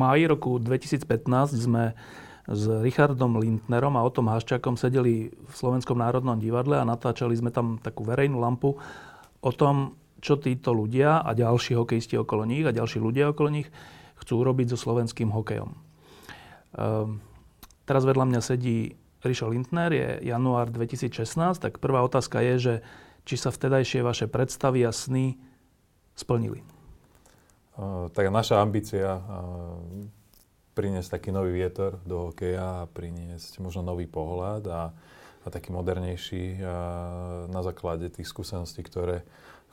Máji roku 2015 sme s Richardom Lindnerom a Otom Haščákom sedeli v Slovenskom národnom divadle a natáčali sme tam takú verejnú lampu o tom, čo títo ľudia a ďalší hokejisti okolo nich a ďalší ľudia okolo nich chcú robiť so slovenským hokejom. Ehm, teraz vedľa mňa sedí Rišo Lindner, je január 2016, tak prvá otázka je, že či sa vtedajšie vaše predstavy a sny splnili. Tak naša ambícia priniesť taký nový vietor do hokeja a priniesť možno nový pohľad a, a taký modernejší a na základe tých skúseností, ktoré,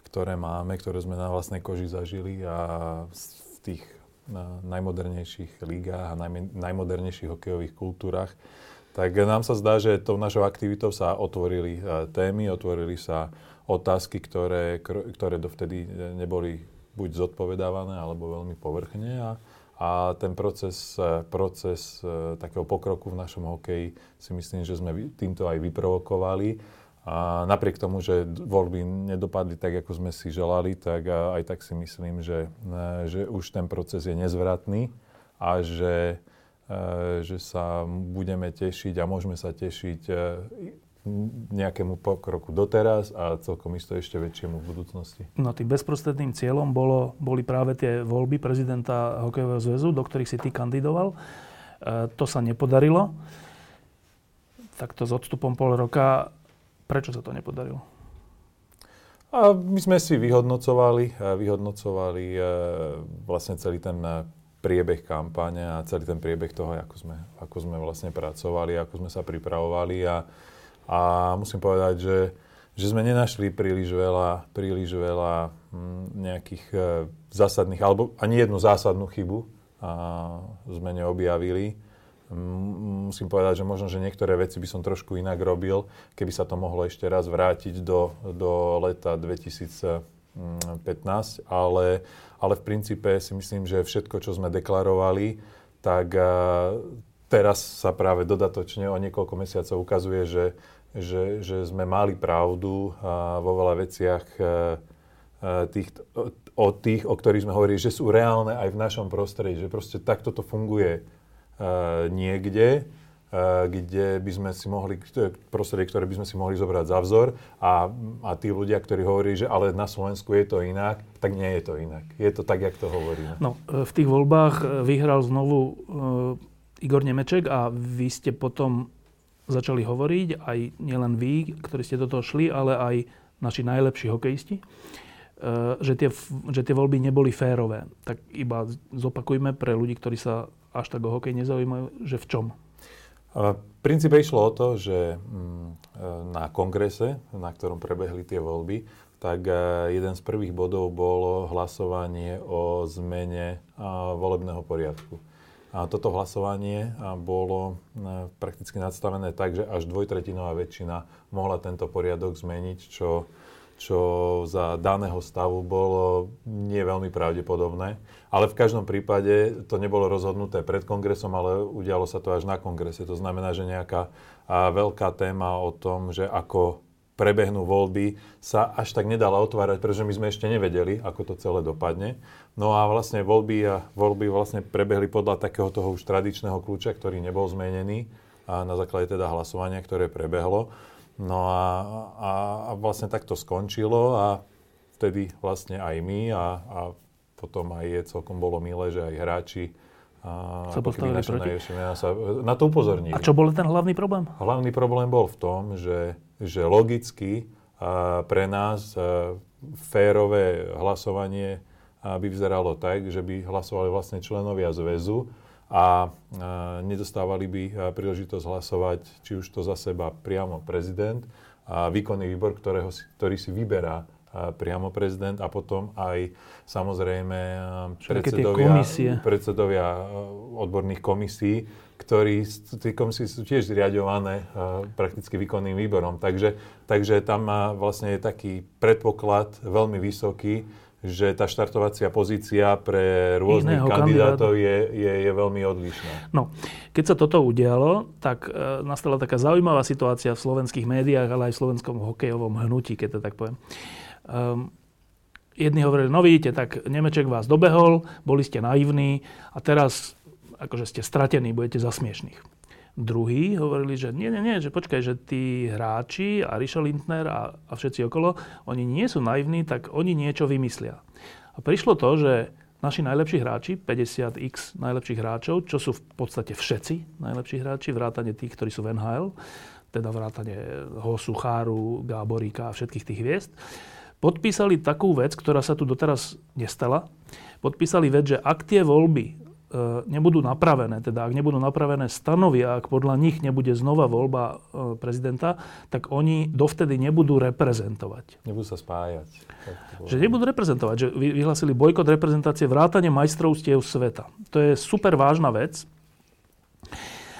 ktoré máme, ktoré sme na vlastnej koži zažili a v tých najmodernejších ligách a najme, najmodernejších hokejových kultúrach, tak nám sa zdá, že tou našou aktivitou sa otvorili témy, otvorili sa otázky, ktoré, ktoré dovtedy neboli buď zodpovedávané, alebo veľmi povrchne. A, a ten proces, e, proces e, takého pokroku v našom hokeji si myslím, že sme týmto aj vyprovokovali. A napriek tomu, že voľby nedopadli tak, ako sme si želali, tak aj tak si myslím, že, e, že už ten proces je nezvratný a že, že sa budeme tešiť a môžeme sa tešiť nejakému pokroku doteraz a celkom isto ešte väčšiemu v budúcnosti. No tým bezprostredným cieľom bolo, boli práve tie voľby prezidenta Hokejového zväzu, do ktorých si ty kandidoval. E, to sa nepodarilo. Takto s odstupom pol roka, prečo sa to nepodarilo? A my sme si vyhodnocovali, e, vyhodnocovali e, vlastne celý ten e, priebeh kampane a celý ten priebeh toho, ako sme, ako sme vlastne pracovali, ako sme sa pripravovali a a musím povedať, že, že sme nenašli príliš veľa, príliš veľa hm, nejakých e, zásadných, alebo ani jednu zásadnú chybu a sme neobjavili. Musím povedať, že možno, že niektoré veci by som trošku inak robil, keby sa to mohlo ešte raz vrátiť do, do leta 2015, ale, ale v princípe si myslím, že všetko, čo sme deklarovali, tak e, teraz sa práve dodatočne o niekoľko mesiacov ukazuje, že, že, že sme mali pravdu vo veľa veciach e, e, tých, o tých, o ktorých sme hovorili, že sú reálne aj v našom prostredí, že proste takto to funguje uh, niekde, kde by sme si mohli, prostredie, ktoré by sme si mohli zobrať za vzor a, a tí ľudia, ktorí hovorí, že ale na Slovensku je to inak, tak nie je to inak. Je to tak, jak to hovoríme. No, v tých voľbách vyhral znovu Igor Nemeček a vy ste potom začali hovoriť, aj nielen vy, ktorí ste do toho šli, ale aj naši najlepší hokejisti, e, že tie, že tie voľby neboli férové. Tak iba zopakujme pre ľudí, ktorí sa až tak o hokej nezaujímajú, že v čom? V princípe išlo o to, že mm, e, na kongrese, na ktorom prebehli tie voľby, tak e, jeden z prvých bodov bolo hlasovanie o zmene volebného poriadku. A toto hlasovanie bolo e, prakticky nadstavené tak, že až dvojtretinová väčšina mohla tento poriadok zmeniť, čo, čo za daného stavu bolo nie veľmi pravdepodobné. Ale v každom prípade to nebolo rozhodnuté pred kongresom, ale udialo sa to až na kongrese. To znamená, že nejaká veľká téma o tom, že ako prebehnú voľby, sa až tak nedala otvárať, pretože my sme ešte nevedeli, ako to celé dopadne. No a vlastne voľby, a voľby vlastne prebehli podľa takého toho už tradičného kľúča, ktorý nebol zmenený a na základe teda hlasovania, ktoré prebehlo. No a, a, a vlastne tak to skončilo a vtedy vlastne aj my a, a potom aj je celkom bolo milé, že aj hráči a sa postavili proti? Sa, na to upozornili. A čo bol ten hlavný problém? Hlavný problém bol v tom, že že logicky pre nás férové hlasovanie by vyzeralo tak, že by hlasovali vlastne členovia zväzu a nedostávali by príležitosť hlasovať, či už to za seba priamo prezident a výkonný výbor, ktorého, ktorý si vyberá priamo prezident a potom aj samozrejme predsedovia, predsedovia odborných komisí, ktorí tie komisie sú tiež zriadované prakticky výkonným výborom. Takže, takže tam vlastne je taký predpoklad veľmi vysoký, že tá štartovacia pozícia pre rôznych kandidátov je, je, je veľmi odlišná. No, keď sa toto udialo, tak e, nastala taká zaujímavá situácia v slovenských médiách, ale aj v slovenskom hokejovom hnutí, keď to tak poviem. Um, jedni hovorili, no vidíte, tak Nemeček vás dobehol, boli ste naivní a teraz akože ste stratení, budete za smiešných. Druhí hovorili, že nie, nie, nie, že počkaj, že tí hráči a Riša Lindner a, a všetci okolo, oni nie sú naivní, tak oni niečo vymyslia. A prišlo to, že naši najlepší hráči, 50x najlepších hráčov, čo sú v podstate všetci najlepší hráči, vrátane tých, ktorí sú v NHL, teda vrátane Hosu, Cháru, Gáboríka a všetkých tých hviezd, podpísali takú vec, ktorá sa tu doteraz nestala. Podpísali vec, že ak tie voľby nebudú napravené, teda ak nebudú napravené stanovia, ak podľa nich nebude znova voľba e, prezidenta, tak oni dovtedy nebudú reprezentovať. Nebudú sa spájať. Že nebudú reprezentovať, že vyhlasili bojkot reprezentácie vrátane majstrovstiev sveta. To je super vážna vec.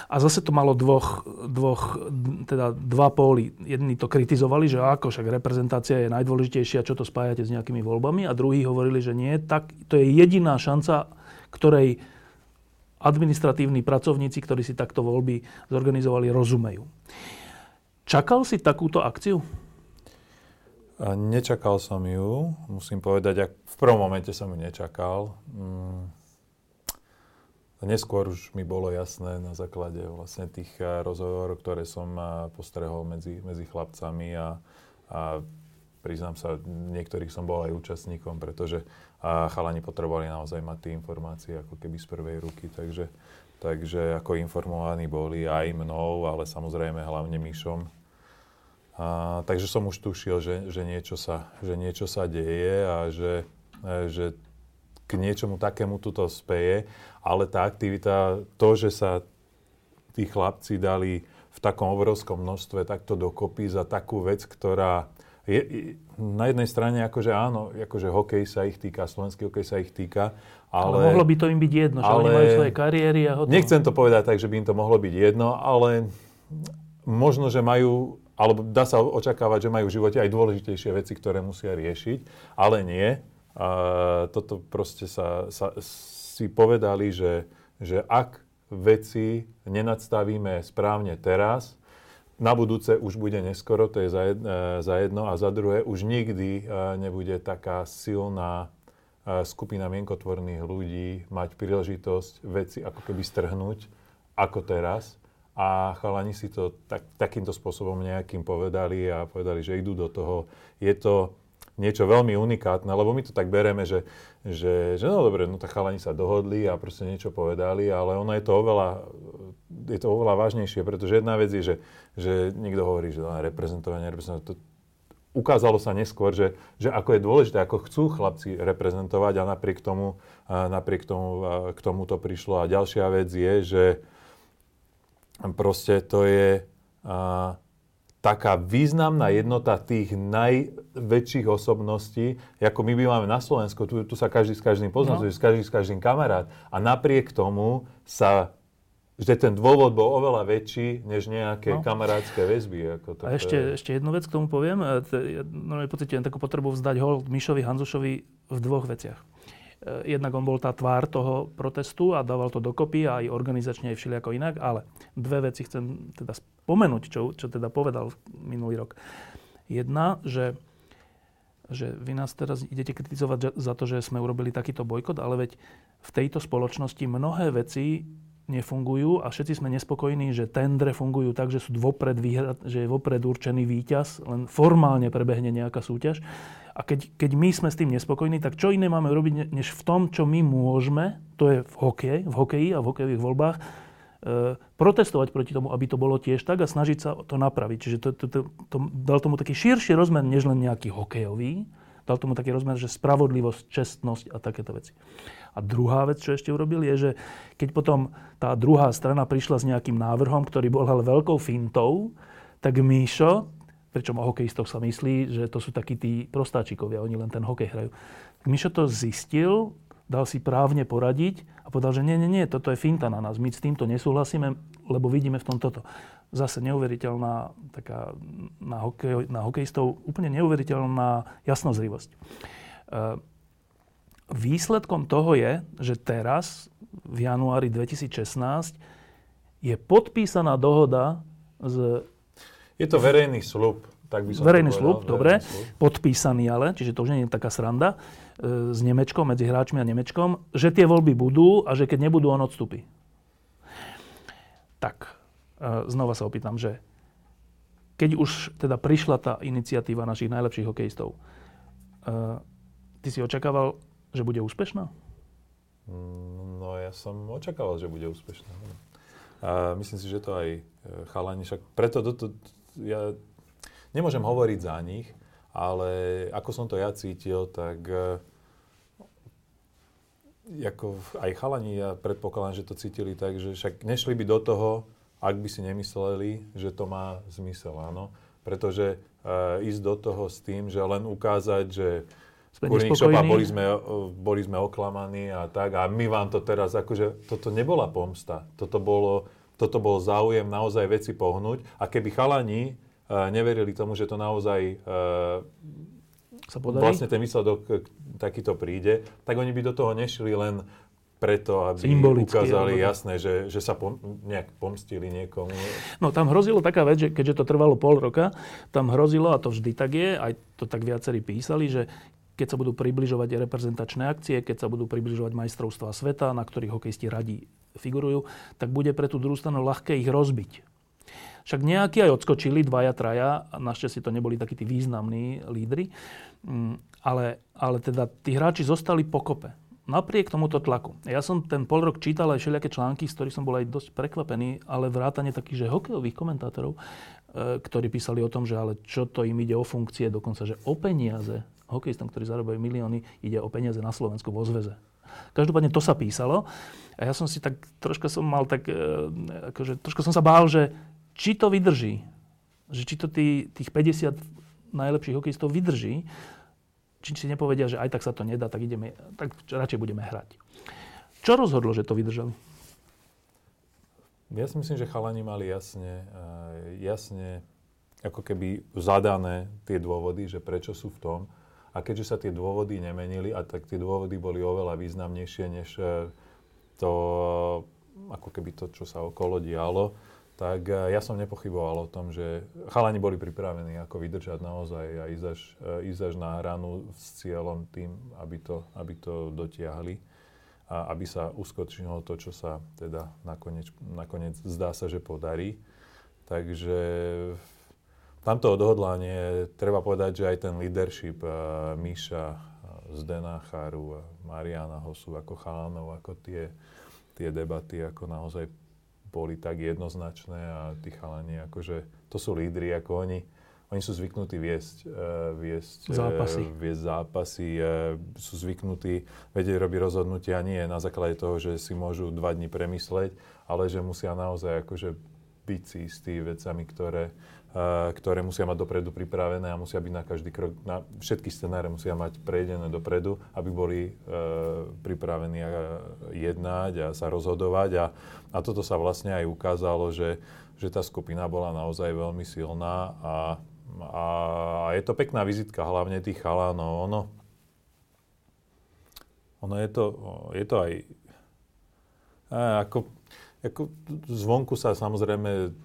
A zase to malo dvoch, dvoch, teda dva póly. Jedni to kritizovali, že ako však reprezentácia je najdôležitejšia, čo to spájate s nejakými voľbami. A druhí hovorili, že nie, tak to je jediná šanca, ktorej administratívni pracovníci, ktorí si takto voľby zorganizovali, rozumejú. Čakal si takúto akciu? Nečakal som ju, musím povedať. V prvom momente som ju nečakal. Mm. Neskôr už mi bolo jasné na základe vlastne tých eh, rozhovorov, ktoré som eh, postrehol medzi, medzi chlapcami a, a priznám sa, niektorých som bol aj účastníkom, pretože a chalani potrebovali naozaj mať tie informácie ako keby z prvej ruky, takže, takže ako informovaní boli aj mnou, ale samozrejme hlavne Myšom. A, takže som už tušil, že, že, niečo sa, že niečo sa deje a že, e, že k niečomu takému tuto speje, ale tá aktivita, to, že sa tí chlapci dali v takom obrovskom množstve takto dokopy za takú vec, ktorá je, na jednej strane akože áno, akože hokej sa ich týka, slovenský hokej sa ich týka, ale... ale mohlo by to im byť jedno, že ale, oni majú svoje kariéry a hotovo. Nechcem to povedať tak, že by im to mohlo byť jedno, ale možno, že majú, alebo dá sa očakávať, že majú v živote aj dôležitejšie veci, ktoré musia riešiť, ale nie. A toto proste sa, sa si povedali, že, že ak veci nenadstavíme správne teraz, na budúce už bude neskoro, to je za e, jedno. A za druhé, už nikdy e, nebude taká silná e, skupina mienkotvorných ľudí mať príležitosť veci ako keby strhnúť, ako teraz. A chalani si to tak, takýmto spôsobom nejakým povedali a povedali, že idú do toho. Je to niečo veľmi unikátne, lebo my to tak bereme, že, že, že no dobre, no tak chalani sa dohodli a proste niečo povedali, ale ono je to oveľa, je to oveľa vážnejšie, pretože jedna vec je, že že niekto hovorí, že reprezentovanie, reprezentovanie. To ukázalo sa neskôr, že, že ako je dôležité, ako chcú chlapci reprezentovať a napriek tomu, a napriek tomu k tomu to prišlo. A ďalšia vec je, že proste to je a, taká významná jednota tých najväčších osobností, ako my máme na Slovensku, tu, tu sa každý s každým pozná, no. každý s každým kamarát. A napriek tomu sa že ten dôvod bol oveľa väčší, než nejaké no. kamarátske väzby. Ako to a ešte, je... ešte jednu vec k tomu poviem. Ja normálne pocitujem takú potrebu vzdať hol Mišovi Hanzušovi v dvoch veciach. E, jednak on bol tá tvár toho protestu a dával to dokopy aj organizačne aj všelijako inak, ale dve veci chcem teda spomenúť, čo, čo teda povedal minulý rok. Jedna, že, že vy nás teraz idete kritizovať za to, že sme urobili takýto bojkot, ale veď v tejto spoločnosti mnohé veci nefungujú a všetci sme nespokojní, že tendre fungujú tak, že, sú vopred že je vopred určený víťaz, len formálne prebehne nejaká súťaž. A keď, keď my sme s tým nespokojní, tak čo iné máme robiť, než v tom, čo my môžeme, to je v hokeji, v hokeji a v hokejových voľbách, e, protestovať proti tomu, aby to bolo tiež tak a snažiť sa to napraviť. Čiže to, to, to, to dal tomu taký širší rozmer, než len nejaký hokejový. Dal tomu taký rozmer, že spravodlivosť, čestnosť a takéto veci. A druhá vec, čo ešte urobil, je, že keď potom tá druhá strana prišla s nejakým návrhom, ktorý bol ale veľkou fintou, tak Míšo, pričom o hokejistoch sa myslí, že to sú takí tí prostáčikovia, oni len ten hokej hrajú. Mišo to zistil, dal si právne poradiť a povedal, že nie, nie, nie, toto je finta na nás, my s týmto nesúhlasíme, lebo vidíme v tom toto. Zase neuveriteľná taká na, hokej, na hokejistov, úplne neuveriteľná jasnozrivosť. E, výsledkom toho je, že teraz, v januári 2016, je podpísaná dohoda s... Je to verejný slub. Tak by som verejný slub, dobre, slub. podpísaný ale, čiže to už nie je taká sranda, e, s Nemečkom, medzi hráčmi a Nemečkom, že tie voľby budú a že keď nebudú, on odstúpi. Tak, e, znova sa opýtam, že keď už teda prišla tá iniciatíva našich najlepších hokejistov, e, ty si očakával, že bude úspešná? Mm, no ja som očakával, že bude úspešná. A myslím si, že to aj chalani, však preto to, to, ja Nemôžem hovoriť za nich, ale ako som to ja cítil, tak uh, ako aj chalani, ja predpokladám, že to cítili tak, že však nešli by do toho, ak by si nemysleli, že to má zmysel, áno. Pretože uh, ísť do toho s tým, že len ukázať, že Kurníčopa, boli sme, boli sme oklamaní a tak. A my vám to teraz, akože, toto nebola pomsta. Toto bolo, toto bol záujem naozaj veci pohnúť. A keby chalani neverili tomu, že to naozaj sa podarí? vlastne ten výsledok takýto príde, tak oni by do toho nešli len preto, aby ukázali jasné, že, že sa pom, nejak pomstili niekomu. No tam hrozilo taká vec, že keďže to trvalo pol roka, tam hrozilo, a to vždy tak je, aj to tak viacerí písali, že keď sa budú približovať reprezentačné akcie, keď sa budú približovať majstrovstvá sveta, na ktorých hokejisti radi figurujú, tak bude pre tú druhú stranu ľahké ich rozbiť. Však nejakí aj odskočili, dvaja, traja, našťastie to neboli takí tí významní lídry, mm, ale, ale teda tí hráči zostali pokope. Napriek tomuto tlaku. Ja som ten pol rok čítal aj všelijaké články, z ktorých som bol aj dosť prekvapený, ale vrátane takých, že hokejových komentátorov, e, ktorí písali o tom, že ale čo to im ide o funkcie, dokonca, že o peniaze, hokejistom, ktorí zarábajú milióny, ide o peniaze na Slovensku vo zväze. Každopádne to sa písalo. A ja som si tak, troška som mal tak, e, akože, troška som sa bál, že či to vydrží. Že či to tý, tých 50 najlepších hokejistov vydrží. Či si nepovedia, že aj tak sa to nedá, tak, ideme, tak radšej budeme hrať. Čo rozhodlo, že to vydržali? Ja si myslím, že chalani mali jasne, jasne ako keby zadané tie dôvody, že prečo sú v tom. A keďže sa tie dôvody nemenili, a tak tie dôvody boli oveľa významnejšie, než e, to, ako keby to, čo sa okolo dialo, tak e, ja som nepochyboval o tom, že chalani boli pripravení ako vydržať naozaj a ísť až, e, ísť až na hranu s cieľom tým, aby to, aby to dotiahli a aby sa uskočilo to, čo sa teda nakoniec, nakoniec zdá sa, že podarí. Takže tamto odhodlanie, treba povedať, že aj ten leadership uh, Míša, Zdena Charu, Mariana Hosu ako chalanov, ako tie, tie debaty, ako naozaj boli tak jednoznačné a tí chalani, akože to sú lídry, ako oni, oni sú zvyknutí viesť, uh, viesť zápasy, uh, viesť zápasy uh, sú zvyknutí vedieť robiť rozhodnutia nie na základe toho, že si môžu dva dní premysleť, ale že musia naozaj akože byť si istí vecami, ktoré, ktoré musia mať dopredu pripravené a musia byť na každý krok, na všetky scenáre musia mať prejdené dopredu, aby boli e, pripravení a jednať a sa rozhodovať. A, a toto sa vlastne aj ukázalo, že, že tá skupina bola naozaj veľmi silná a, a je to pekná vizitka, hlavne tých chalánov. Ono, ono je to, je to aj ako, ako zvonku sa samozrejme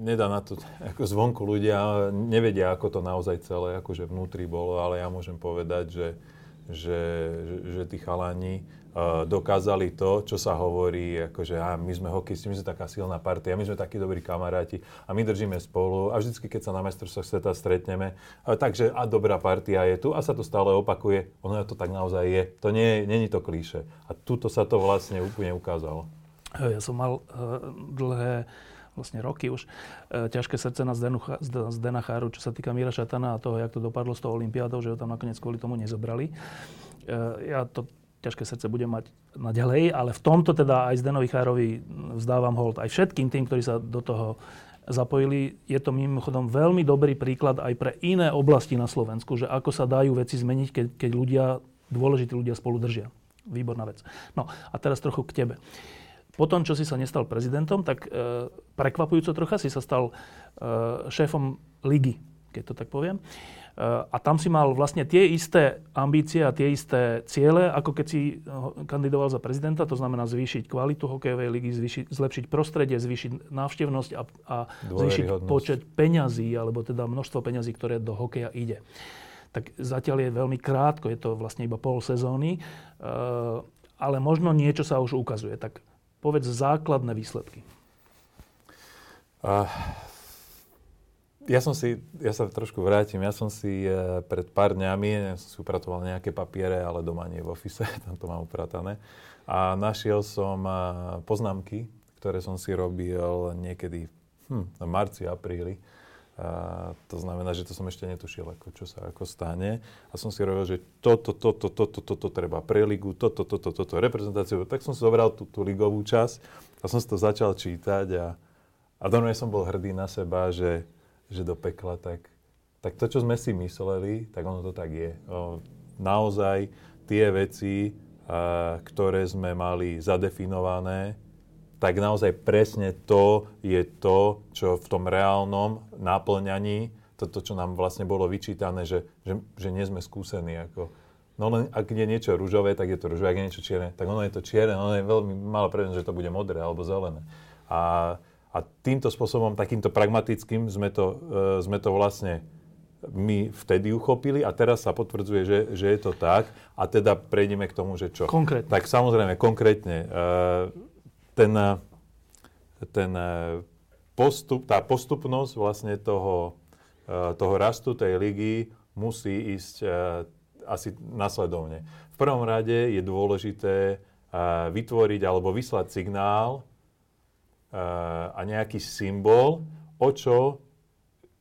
nedá na to, ako zvonku ľudia nevedia, ako to naozaj celé akože vnútri bolo, ale ja môžem povedať, že, že, že, že tí chalani uh, dokázali to, čo sa hovorí, akože a my sme hokejisti, my sme taká silná partia, my sme takí dobrí kamaráti a my držíme spolu a vždycky, keď sa na majstrovstvách sveta stretneme, uh, takže a dobrá partia je tu a sa to stále opakuje, ono to tak naozaj je. To nie, není to klíše. A tuto sa to vlastne úplne ukázalo. Ja som mal uh, dlhé vlastne roky už, e, ťažké srdce na Zdenu, Zdena Cháru, čo sa týka Míra Šatana a toho, jak to dopadlo s tou Olympiádou, že ho tam nakoniec kvôli tomu nezobrali. E, ja to ťažké srdce budem mať naďalej, ale v tomto teda aj Zdenovi Chárovi vzdávam hold aj všetkým tým, ktorí sa do toho zapojili. Je to mimochodom veľmi dobrý príklad aj pre iné oblasti na Slovensku, že ako sa dajú veci zmeniť, keď, keď ľudia, dôležití ľudia spolu držia. Výborná vec. No a teraz trochu k tebe. Po tom, čo si sa nestal prezidentom, tak e, prekvapujúco trocha si sa stal e, šéfom ligy, keď to tak poviem. A tam si mal vlastne tie isté ambície a tie isté ciele, ako keď si kandidoval za prezidenta, to znamená zvýšiť kvalitu hokejovej ligy, zvýšiť, zlepšiť prostredie, zvýšiť návštevnosť a, a zvýšiť počet peňazí, alebo teda množstvo peňazí, ktoré do hokeja ide. Tak zatiaľ je veľmi krátko, je to vlastne iba pol sezóny, ale možno niečo sa už ukazuje. Tak povedz základné výsledky. Uh, ja som si, ja sa trošku vrátim, ja som si e, pred pár dňami, ja som si upratoval nejaké papiere, ale doma nie v ofise, tam to mám upratané. A našiel som e, poznámky, ktoré som si robil niekedy hm, v marci, apríli. A to znamená, že to som ešte netušil, ako, čo sa ako stane. A som si robil, že toto, toto, toto, toto treba pre ligu, toto, toto, toto, reprezentáciu. Tak som si zobral tú, tú ligovú časť a som si to začal čítať a, a normálne som bol hrdý na seba, že, že do pekla, tak, tak to, čo sme si mysleli, tak ono to tak je. O, naozaj tie veci, a, ktoré sme mali zadefinované, tak naozaj presne to je to, čo v tom reálnom náplňaní, toto, čo nám vlastne bolo vyčítané, že, že, že nie sme skúsení. Ako, no len ak je niečo rúžové, tak je to rúžové, ak je niečo čierne, tak ono je to čierne, ono je veľmi malé prednosť, že to bude modré alebo zelené. A a týmto spôsobom, takýmto pragmatickým sme to, uh, sme to vlastne my vtedy uchopili a teraz sa potvrdzuje, že, že je to tak a teda prejdeme k tomu, že čo. Konkrétne. Tak samozrejme, konkrétne. Uh, ten, ten postup, tá postupnosť vlastne toho, uh, toho rastu tej ligy musí ísť asi nasledovne. V prvom rade je dôležité vytvoriť alebo vyslať signál a nejaký symbol, o čo,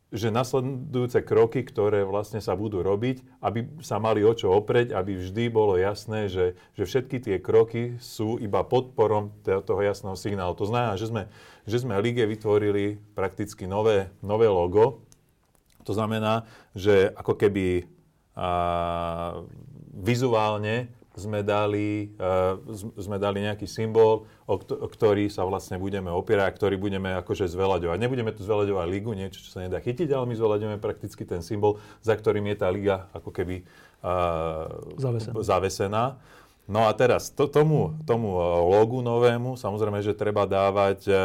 že nasledujúce kroky, ktoré vlastne sa budú robiť, aby sa mali o čo opreť, aby vždy bolo jasné, že, že všetky tie kroky sú iba podporom toho jasného signálu. To znamená, že sme, že sme Lige vytvorili prakticky nové, nové logo. To znamená, že ako keby a, vizuálne sme dali, uh, sme dali nejaký symbol, o, o ktorý sa vlastne budeme opierať, ktorý budeme akože zveľaďovať. Nebudeme tu zveľaďovať ligu, niečo, čo sa nedá chytiť, ale my zveľaďujeme prakticky ten symbol, za ktorým je tá liga ako keby uh, zavesená. zavesená. No a teraz to, tomu, tomu logu novému, samozrejme, že treba dávať uh,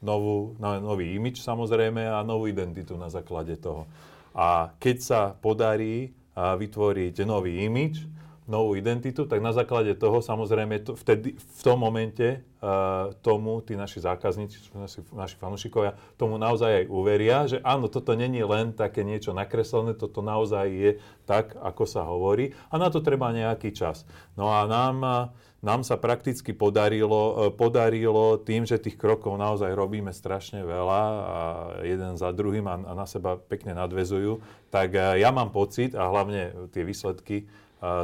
novú, no, nový imič samozrejme a novú identitu na základe toho. A keď sa podarí uh, vytvoriť nový imič, novú identitu, tak na základe toho samozrejme to, vtedy, v tom momente uh, tomu tí naši zákazníci, naši, naši fanúšikovia, tomu naozaj aj uveria, že áno, toto není len také niečo nakreslené, toto naozaj je tak, ako sa hovorí a na to treba nejaký čas. No a nám, nám sa prakticky podarilo, podarilo tým, že tých krokov naozaj robíme strašne veľa a jeden za druhým a, a na seba pekne nadvezujú, tak ja mám pocit a hlavne tie výsledky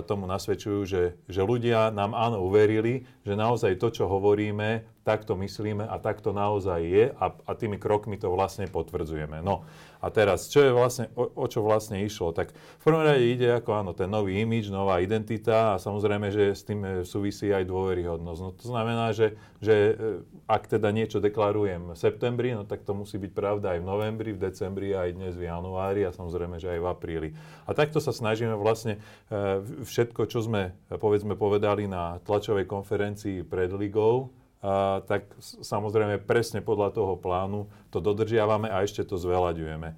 tomu nasvedčujú, že, že ľudia nám áno uverili, že naozaj to, čo hovoríme, takto myslíme a takto naozaj je a, a tými krokmi to vlastne potvrdzujeme. No a teraz, čo je vlastne, o, o čo vlastne išlo? Tak v prvom rade ide ako áno, ten nový imič, nová identita a samozrejme, že s tým e, súvisí aj dôveryhodnosť. No to znamená, že, že e, ak teda niečo deklarujem v septembri, no tak to musí byť pravda aj v novembri, v decembri, aj dnes v januári a samozrejme, že aj v apríli. A takto sa snažíme vlastne e, všetko, čo sme povedzme povedali na tlačovej konferencii pred ligou, tak samozrejme presne podľa toho plánu to dodržiavame a ešte to zveľaďujeme.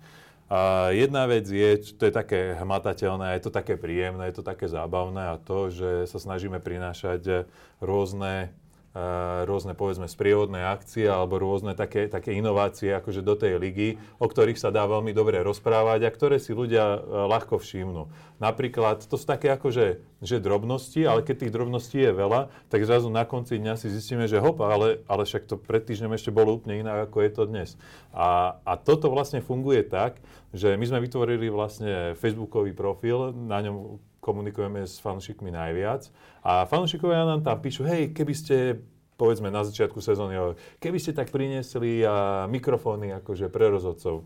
A jedna vec je, to je také hmatateľné, je to také príjemné, je to také zábavné a to, že sa snažíme prinášať rôzne rôzne, povedzme, sprievodné akcie alebo rôzne také, také inovácie akože do tej ligy, o ktorých sa dá veľmi dobre rozprávať a ktoré si ľudia ľahko všimnú. Napríklad, to sú také akože že drobnosti, ale keď tých drobností je veľa, tak zrazu na konci dňa si zistíme, že hop, ale, ale však to pred týždňom ešte bolo úplne inak, ako je to dnes. A, a toto vlastne funguje tak, že my sme vytvorili vlastne facebookový profil, na ňom komunikujeme s fanúšikmi najviac. A fanúšikovia nám tam píšu, hej, keby ste povedzme na začiatku sezóny, keby ste tak priniesli a mikrofóny akože pre rozhodcov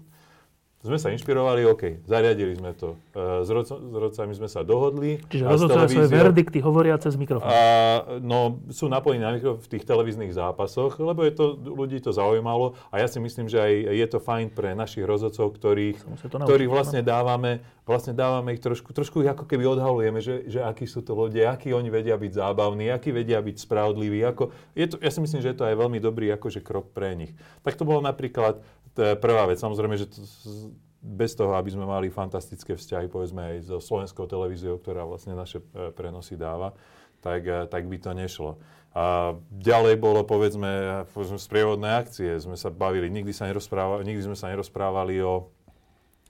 sme sa inšpirovali, OK, zariadili sme to. E, s, roc, s rodcami sme sa dohodli. Čiže rozhodcovia svoje verdikty hovoria cez mikrofón. A, no, sú napojení na mikrofón v tých televíznych zápasoch, lebo je to, ľudí to zaujímalo a ja si myslím, že aj je to fajn pre našich rozhodcov, ktorých, ktorých vlastne dávame, vlastne dávame ich trošku, trošku ako keby odhalujeme, že, že akí sú to ľudia, akí oni vedia byť zábavní, akí vedia byť spravodliví. Ako, je to, ja si myslím, že je to aj veľmi dobrý akože krok pre nich. Tak to bolo napríklad to je prvá vec. Samozrejme, že to, bez toho, aby sme mali fantastické vzťahy, povedzme aj so slovenskou televíziou, ktorá vlastne naše e, prenosy dáva, tak, e, tak by to nešlo. A ďalej bolo, povedzme, povedzme sprievodné akcie. Sme sa bavili, nikdy, sa nikdy sme sa nerozprávali o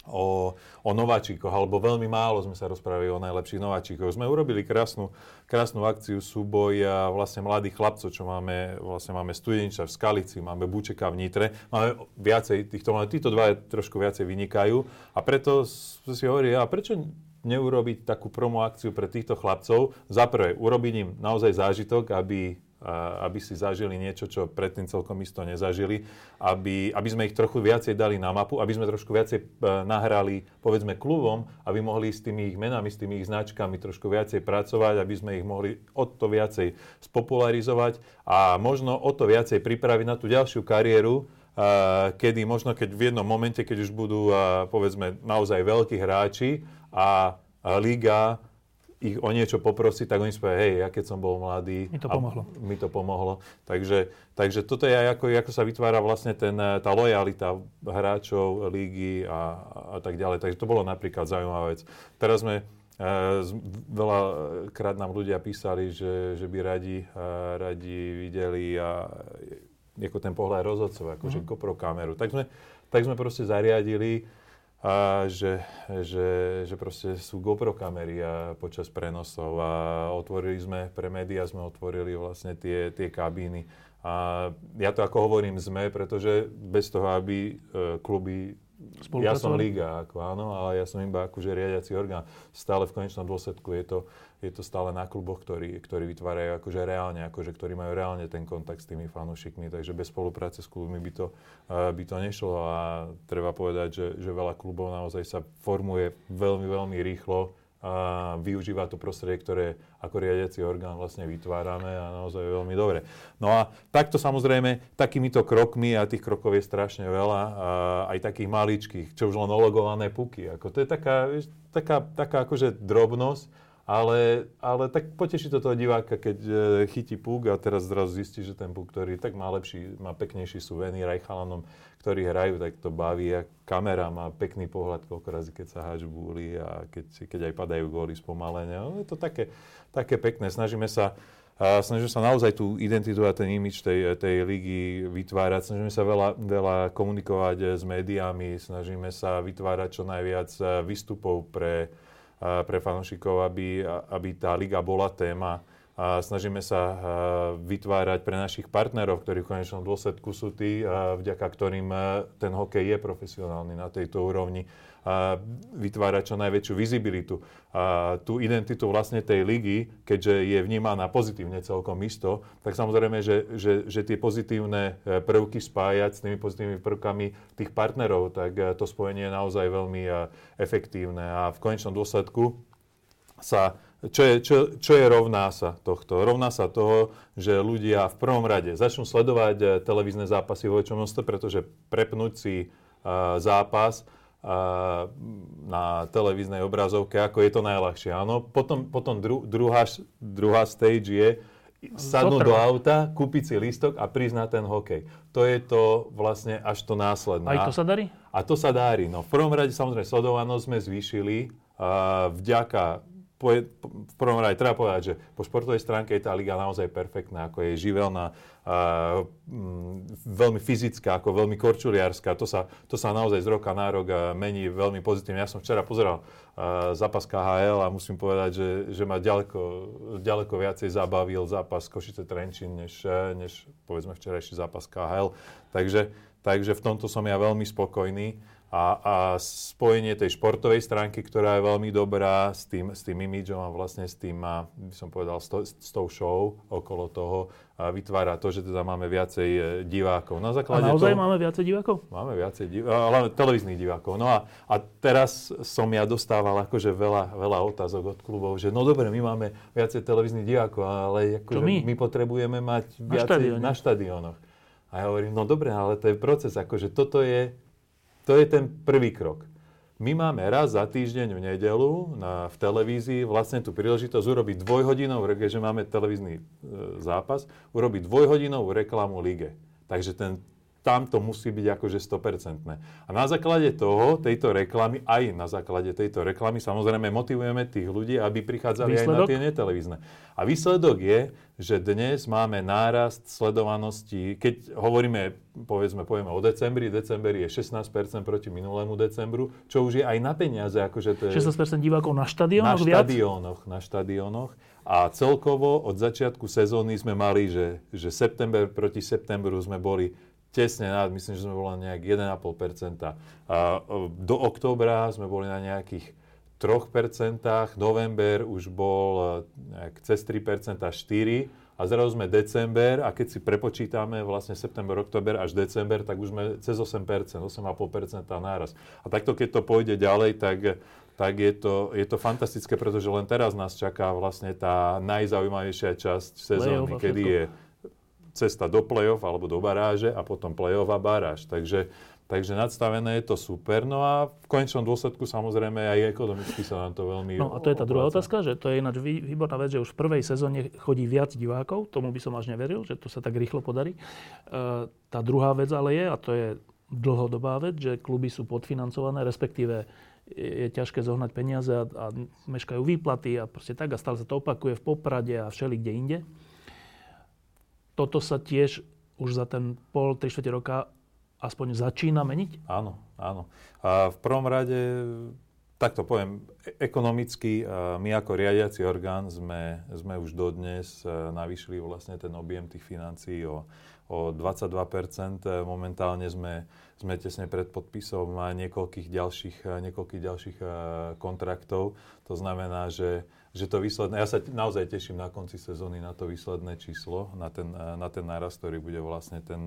o, o nováčikoch, alebo veľmi málo sme sa rozprávali o najlepších nováčikoch. Sme urobili krásnu, krásnu akciu súboj vlastne mladých chlapcov, čo máme, vlastne máme Studeniča v Skalici, máme Bučeka v Nitre, máme viacej týchto, ale títo dva trošku viacej vynikajú a preto si hovorí, a prečo neurobiť takú promo akciu pre týchto chlapcov? Za prvé, urobiť im naozaj zážitok, aby aby si zažili niečo, čo predtým celkom isto nezažili, aby, aby sme ich trochu viacej dali na mapu, aby sme trošku viacej e, nahrali, povedzme, klubom, aby mohli s tými ich menami, s tými ich značkami trošku viacej pracovať, aby sme ich mohli o to viacej spopularizovať a možno o to viacej pripraviť na tú ďalšiu kariéru, kedy možno keď v jednom momente, keď už budú, povedzme, naozaj veľkí hráči a liga ich o niečo poprosiť, tak oni povedia, hej, ja keď som bol mladý... Mi to pomohlo. Mi to pomohlo. Takže, takže toto je aj ako, ako sa vytvára vlastne ten, tá lojalita hráčov, lígy a, a tak ďalej. Takže to bolo napríklad zaujímavá vec. Teraz sme Uh, veľa krát nám ľudia písali, že, že by radi, uh, radi videli a, ako ten pohľad rozhodcov, akože uh-huh. GoPro kameru. Tak sme, tak sme proste zariadili a že, že, že proste sú GoPro kamery a počas prenosov a otvorili sme, pre médiá sme otvorili vlastne tie, tie kabíny. A ja to ako hovorím sme, pretože bez toho, aby e, kluby ja som liga, ako áno, ale ja som iba akože riadiaci orgán. Stále v konečnom dôsledku je to, je to stále na kluboch, ktorí, ktorí vytvárajú akože reálne, akože, ktorí majú reálne ten kontakt s tými fanúšikmi, takže bez spolupráce s klubmi by to, by to nešlo. A treba povedať, že, že veľa klubov naozaj sa formuje veľmi, veľmi rýchlo a využíva to prostredie, ktoré ako riadiaci orgán vlastne vytvárame a naozaj veľmi dobre. No a takto samozrejme, takýmito krokmi, a tých krokov je strašne veľa, a aj takých maličkých, čo už len ologované puky. Ako, to je taká, taká, taká akože drobnosť, ale, ale tak poteší to toho diváka, keď e, chytí púk a teraz zrazu zistí, že ten púk, ktorý tak má lepší, má peknejší suvenír aj chalanom, ktorí hrajú, tak to baví a kamera má pekný pohľad, koľko razy, keď sa háč búli a keď, keď aj padajú góly spomalenia. No, je to také, také pekné. Snažíme sa a snažíme sa naozaj tú identitu a ten imič tej, tej ligy vytvárať. Snažíme sa veľa, veľa komunikovať s médiami, snažíme sa vytvárať čo najviac výstupov pre, pre fanúšikov, aby, aby tá liga bola téma. A snažíme sa vytvárať pre našich partnerov, ktorí v konečnom dôsledku sú tí, vďaka ktorým ten hokej je profesionálny na tejto úrovni vytvárať čo najväčšiu vizibilitu. A tú identitu vlastne tej ligy, keďže je vnímaná pozitívne celkom isto, tak samozrejme, že, že, že tie pozitívne e, prvky spájať s tými pozitívnymi prvkami tých partnerov, tak e, to spojenie je naozaj veľmi e, efektívne. A v konečnom dôsledku sa čo je, čo, čo je rovná sa tohto? Rovná sa toho, že ľudia v prvom rade začnú sledovať televízne zápasy vo väčšom množstve, pretože prepnúť si uh, zápas na televíznej obrazovke, ako je to najľahšie. Áno, potom, potom dru, druhá, druhá stage je sadnúť do auta, kúpiť si lístok a prísť na ten hokej. To je to vlastne až to následné. Aj to sa darí? A to sa darí. No, v prvom rade samozrejme sledovanosť sme zvýšili uh, vďaka po, v prvom rade treba povedať, že po športovej stránke je tá liga naozaj perfektná, ako je živelná, a, m, veľmi fyzická, ako veľmi korčuliarská. To sa, to sa naozaj z roka na rok mení veľmi pozitívne. Ja som včera pozeral a, zápas KHL a musím povedať, že, že ma ďaleko, ďaleko viacej zabavil zápas Košice Trenčín, než, než povedzme včerajší zápas KHL. Takže, takže v tomto som ja veľmi spokojný. A, a spojenie tej športovej stránky, ktorá je veľmi dobrá s tým, s tým imidžom a vlastne s tým, a, by som povedal, s, to, s tou show okolo toho a vytvára to, že teda máme viacej e, divákov. Na základe a naozaj toho, máme viacej divákov? Máme viacej divákov, ale televíznych divákov. No a, a teraz som ja dostával akože veľa, veľa otázok od klubov, že no dobre, my máme viacej televíznych divákov, ale akože my? my potrebujeme mať viacej na, na štadiónoch. A ja hovorím, no dobre, ale to je proces, akože toto je to je ten prvý krok. My máme raz za týždeň v nedelu na, v televízii vlastne tú príležitosť urobiť dvojhodinovú, keďže máme televízny e, zápas, urobiť dvojhodinovú reklamu lige. Takže ten tam to musí byť akože 100%. A na základe toho, tejto reklamy, aj na základe tejto reklamy, samozrejme motivujeme tých ľudí, aby prichádzali výsledok? aj na tie netelevízne. A výsledok je, že dnes máme nárast sledovanosti, keď hovoríme, povedzme, povieme o decembri, december je 16% proti minulému decembru, čo už je aj na peniaze. Akože to je 16% divákov na štadiónoch Na štadiónoch, na štadiónoch. A celkovo od začiatku sezóny sme mali, že, že september proti septembru sme boli tesne nad, myslím, že sme boli na nejak 1,5%. A do októbra sme boli na nejakých 3%, november už bol nejak cez 3%, 4%, a zrazu sme december a keď si prepočítame vlastne september, október až december, tak už sme cez 8%, 8,5% náraz. A takto keď to pôjde ďalej, tak, tak je, to, je to fantastické, pretože len teraz nás čaká vlastne tá najzaujímavejšia časť sezóny, kedy je cesta do play-off alebo do baráže a potom play-off a baráž. Takže, takže nadstavené je to super. No a v konečnom dôsledku samozrejme aj ekonomicky sa nám to veľmi No a to je tá druhá otázka, že to je ináč výborná vec, že už v prvej sezóne chodí viac divákov, tomu by som až neveril, že to sa tak rýchlo podarí. E, tá druhá vec ale je, a to je dlhodobá vec, že kluby sú podfinancované, respektíve je ťažké zohnať peniaze a, a meškajú výplaty a proste tak a stále sa to opakuje v Poprade a všeli kde inde toto sa tiež už za ten pol, tri štvrte roka aspoň začína meniť? Áno, áno. A v prvom rade, tak to poviem, e, ekonomicky my ako riadiaci orgán sme, sme už dodnes e, navýšili vlastne ten objem tých financií o, o 22%. Momentálne sme, sme tesne pred podpisom niekoľkých ďalších, niekoľkých ďalších e, kontraktov. To znamená, že že to výsledné, ja sa naozaj teším na konci sezóny na to výsledné číslo, na ten, na ten náraz, ktorý bude vlastne ten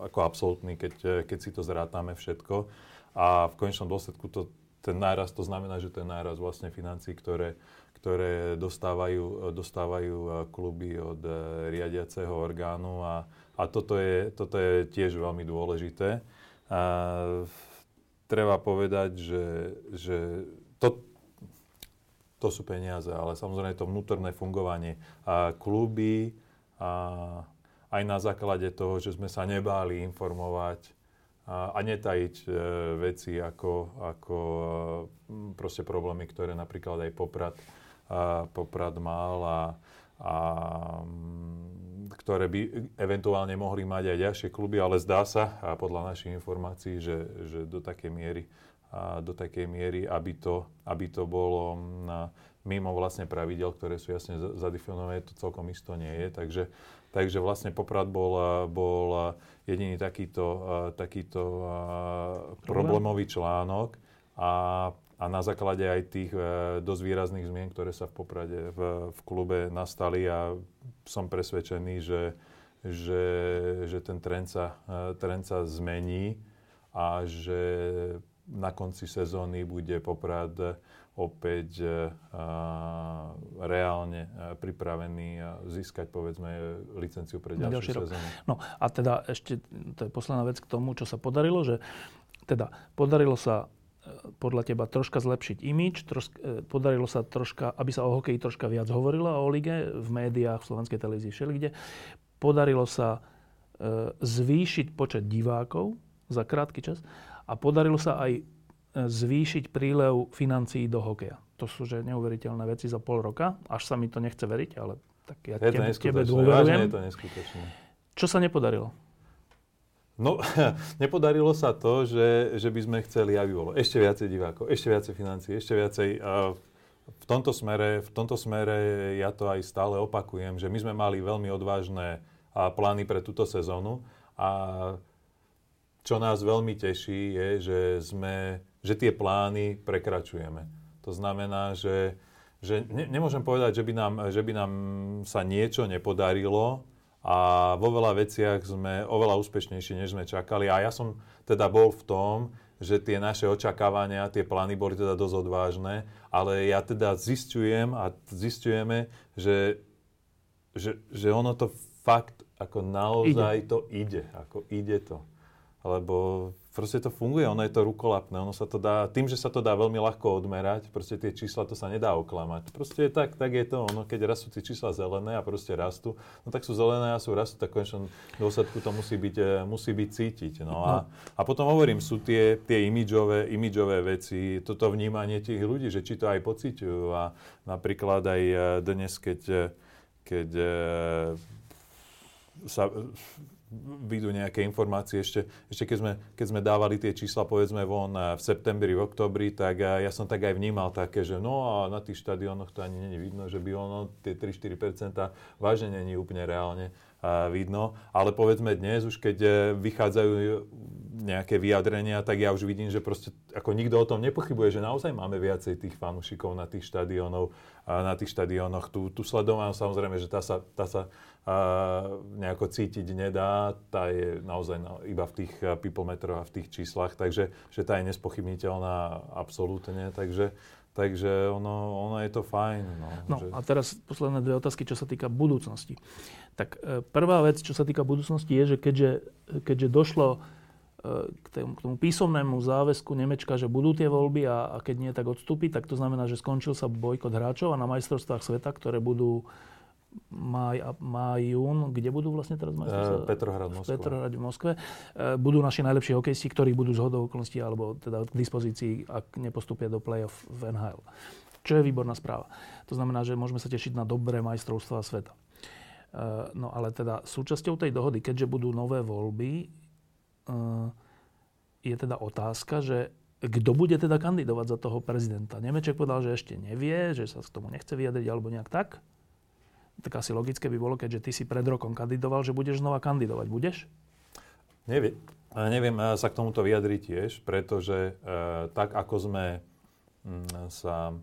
ako absolútny, keď, keď si to zrátame všetko. A v konečnom dôsledku to, ten náraz, to znamená, že ten náraz vlastne financí, ktoré, ktoré dostávajú, dostávajú kluby od riadiaceho orgánu a, a toto, je, toto je tiež veľmi dôležité. A, treba povedať, že, že to, to sú peniaze, ale samozrejme to vnútorné fungovanie. A kluby, a aj na základe toho, že sme sa nebáli informovať a, a netajiť e, veci ako, ako e, proste problémy, ktoré napríklad aj Poprad, a, Poprad mal a, a ktoré by eventuálne mohli mať aj ďalšie kluby, ale zdá sa, a podľa našich informácií, že, že do takej miery do takej miery, aby to, aby to bolo na, mimo vlastne pravidel, ktoré sú jasne zadefinované, to celkom isto nie je. Takže, takže vlastne Poprad bol, bol jediný takýto, takýto problémový článok a, a na základe aj tých e, dosť výrazných zmien, ktoré sa v Poprade v, v klube nastali a som presvedčený, že, že, že ten trend sa, e, trend sa zmení a že na konci sezóny bude Poprad opäť uh, reálne uh, pripravený uh, získať, povedzme, licenciu pre ďalšiu sezónu. No a teda ešte, to je posledná vec k tomu, čo sa podarilo, že teda podarilo sa podľa teba troška zlepšiť imič, troška, podarilo sa troška, aby sa o hokeji troška viac hovorilo o lige v médiách, v slovenskej televízii, všelikde. Podarilo sa zvýšiť počet divákov za krátky čas a podarilo sa aj e, zvýšiť prílev financií do hokeja. To sú že neuveriteľné veci za pol roka, až sa mi to nechce veriť, ale tak ja je tebe, tebe dôverujem. Je to neskutočné. Čo sa nepodarilo? No, nepodarilo sa to, že, že by sme chceli, aby bolo ešte viacej divákov, ešte viacej financií, ešte viacej... Uh, v tomto, smere, v tomto smere ja to aj stále opakujem, že my sme mali veľmi odvážne plány pre túto sezónu a čo nás veľmi teší, je, že, sme, že tie plány prekračujeme. To znamená, že, že ne, nemôžem povedať, že by, nám, že by nám sa niečo nepodarilo a vo veľa veciach sme oveľa úspešnejší, než sme čakali. A ja som teda bol v tom, že tie naše očakávania, tie plány boli teda dosť odvážne, ale ja teda zistujem a zistujeme, že, že, že ono to fakt ako naozaj ide. to ide, ako ide to lebo proste to funguje, ono je to rukolapné, ono sa to dá, tým, že sa to dá veľmi ľahko odmerať, proste tie čísla to sa nedá oklamať. Proste je tak, tak je to, ono, keď rastú tie čísla zelené a proste rastú, no tak sú zelené a sú rastú, tak konečnom dôsledku to musí byť, e, musí byť cítiť. No a, a potom hovorím, sú tie, tie imidžové, imidžové veci, toto vnímanie tých ľudí, že či to aj pociťujú a napríklad aj e, dnes, keď, e, keď sa vyjdú nejaké informácie. Ešte, ešte keď, sme, keď sme dávali tie čísla, povedzme, von v septembri, v oktobri, tak ja som tak aj vnímal také, že no a na tých štadiónoch to ani není vidno, že by ono tie 3-4% vážne není úplne reálne vidno. Ale povedzme dnes, už keď e, vychádzajú nejaké vyjadrenia, tak ja už vidím, že proste ako nikto o tom nepochybuje, že naozaj máme viacej tých fanúšikov na tých štadiónoch, na tých štadiónoch. Tu, tu sledujem samozrejme, že tá sa, tá sa nejako cítiť nedá, tá je naozaj iba v tých people metroch a v tých číslach, takže že tá je nespochybniteľná absolútne, takže Takže ono, ono je to fajn. No, no že... a teraz posledné dve otázky, čo sa týka budúcnosti. Tak e, prvá vec, čo sa týka budúcnosti, je, že keďže, keďže došlo e, k tomu, k tomu písomnému záväzku Nemečka, že budú tie voľby a, a keď nie, tak odstúpi, tak to znamená, že skončil sa bojkot hráčov a na majstrovstvách sveta, ktoré budú maj, maj, jún, kde budú vlastne teraz majstrovstvá? Uh, Petrohrad, Moskva. Petrohrad v Moskve. Budú naši najlepší hokejisti, ktorí budú z hodou okolností alebo teda k dispozícii, ak nepostupia do play-off v NHL. Čo je výborná správa. To znamená, že môžeme sa tešiť na dobré majstrovstvá sveta. Uh, no ale teda súčasťou tej dohody, keďže budú nové voľby, uh, je teda otázka, že kto bude teda kandidovať za toho prezidenta. Nemeček povedal, že ešte nevie, že sa k tomu nechce vyjadriť alebo nejak tak tak asi logické by bolo, keďže ty si pred rokom kandidoval, že budeš znova kandidovať. Budeš? Neviem. Neviem sa k tomuto vyjadriť tiež, pretože e, tak ako sme m, mm, sa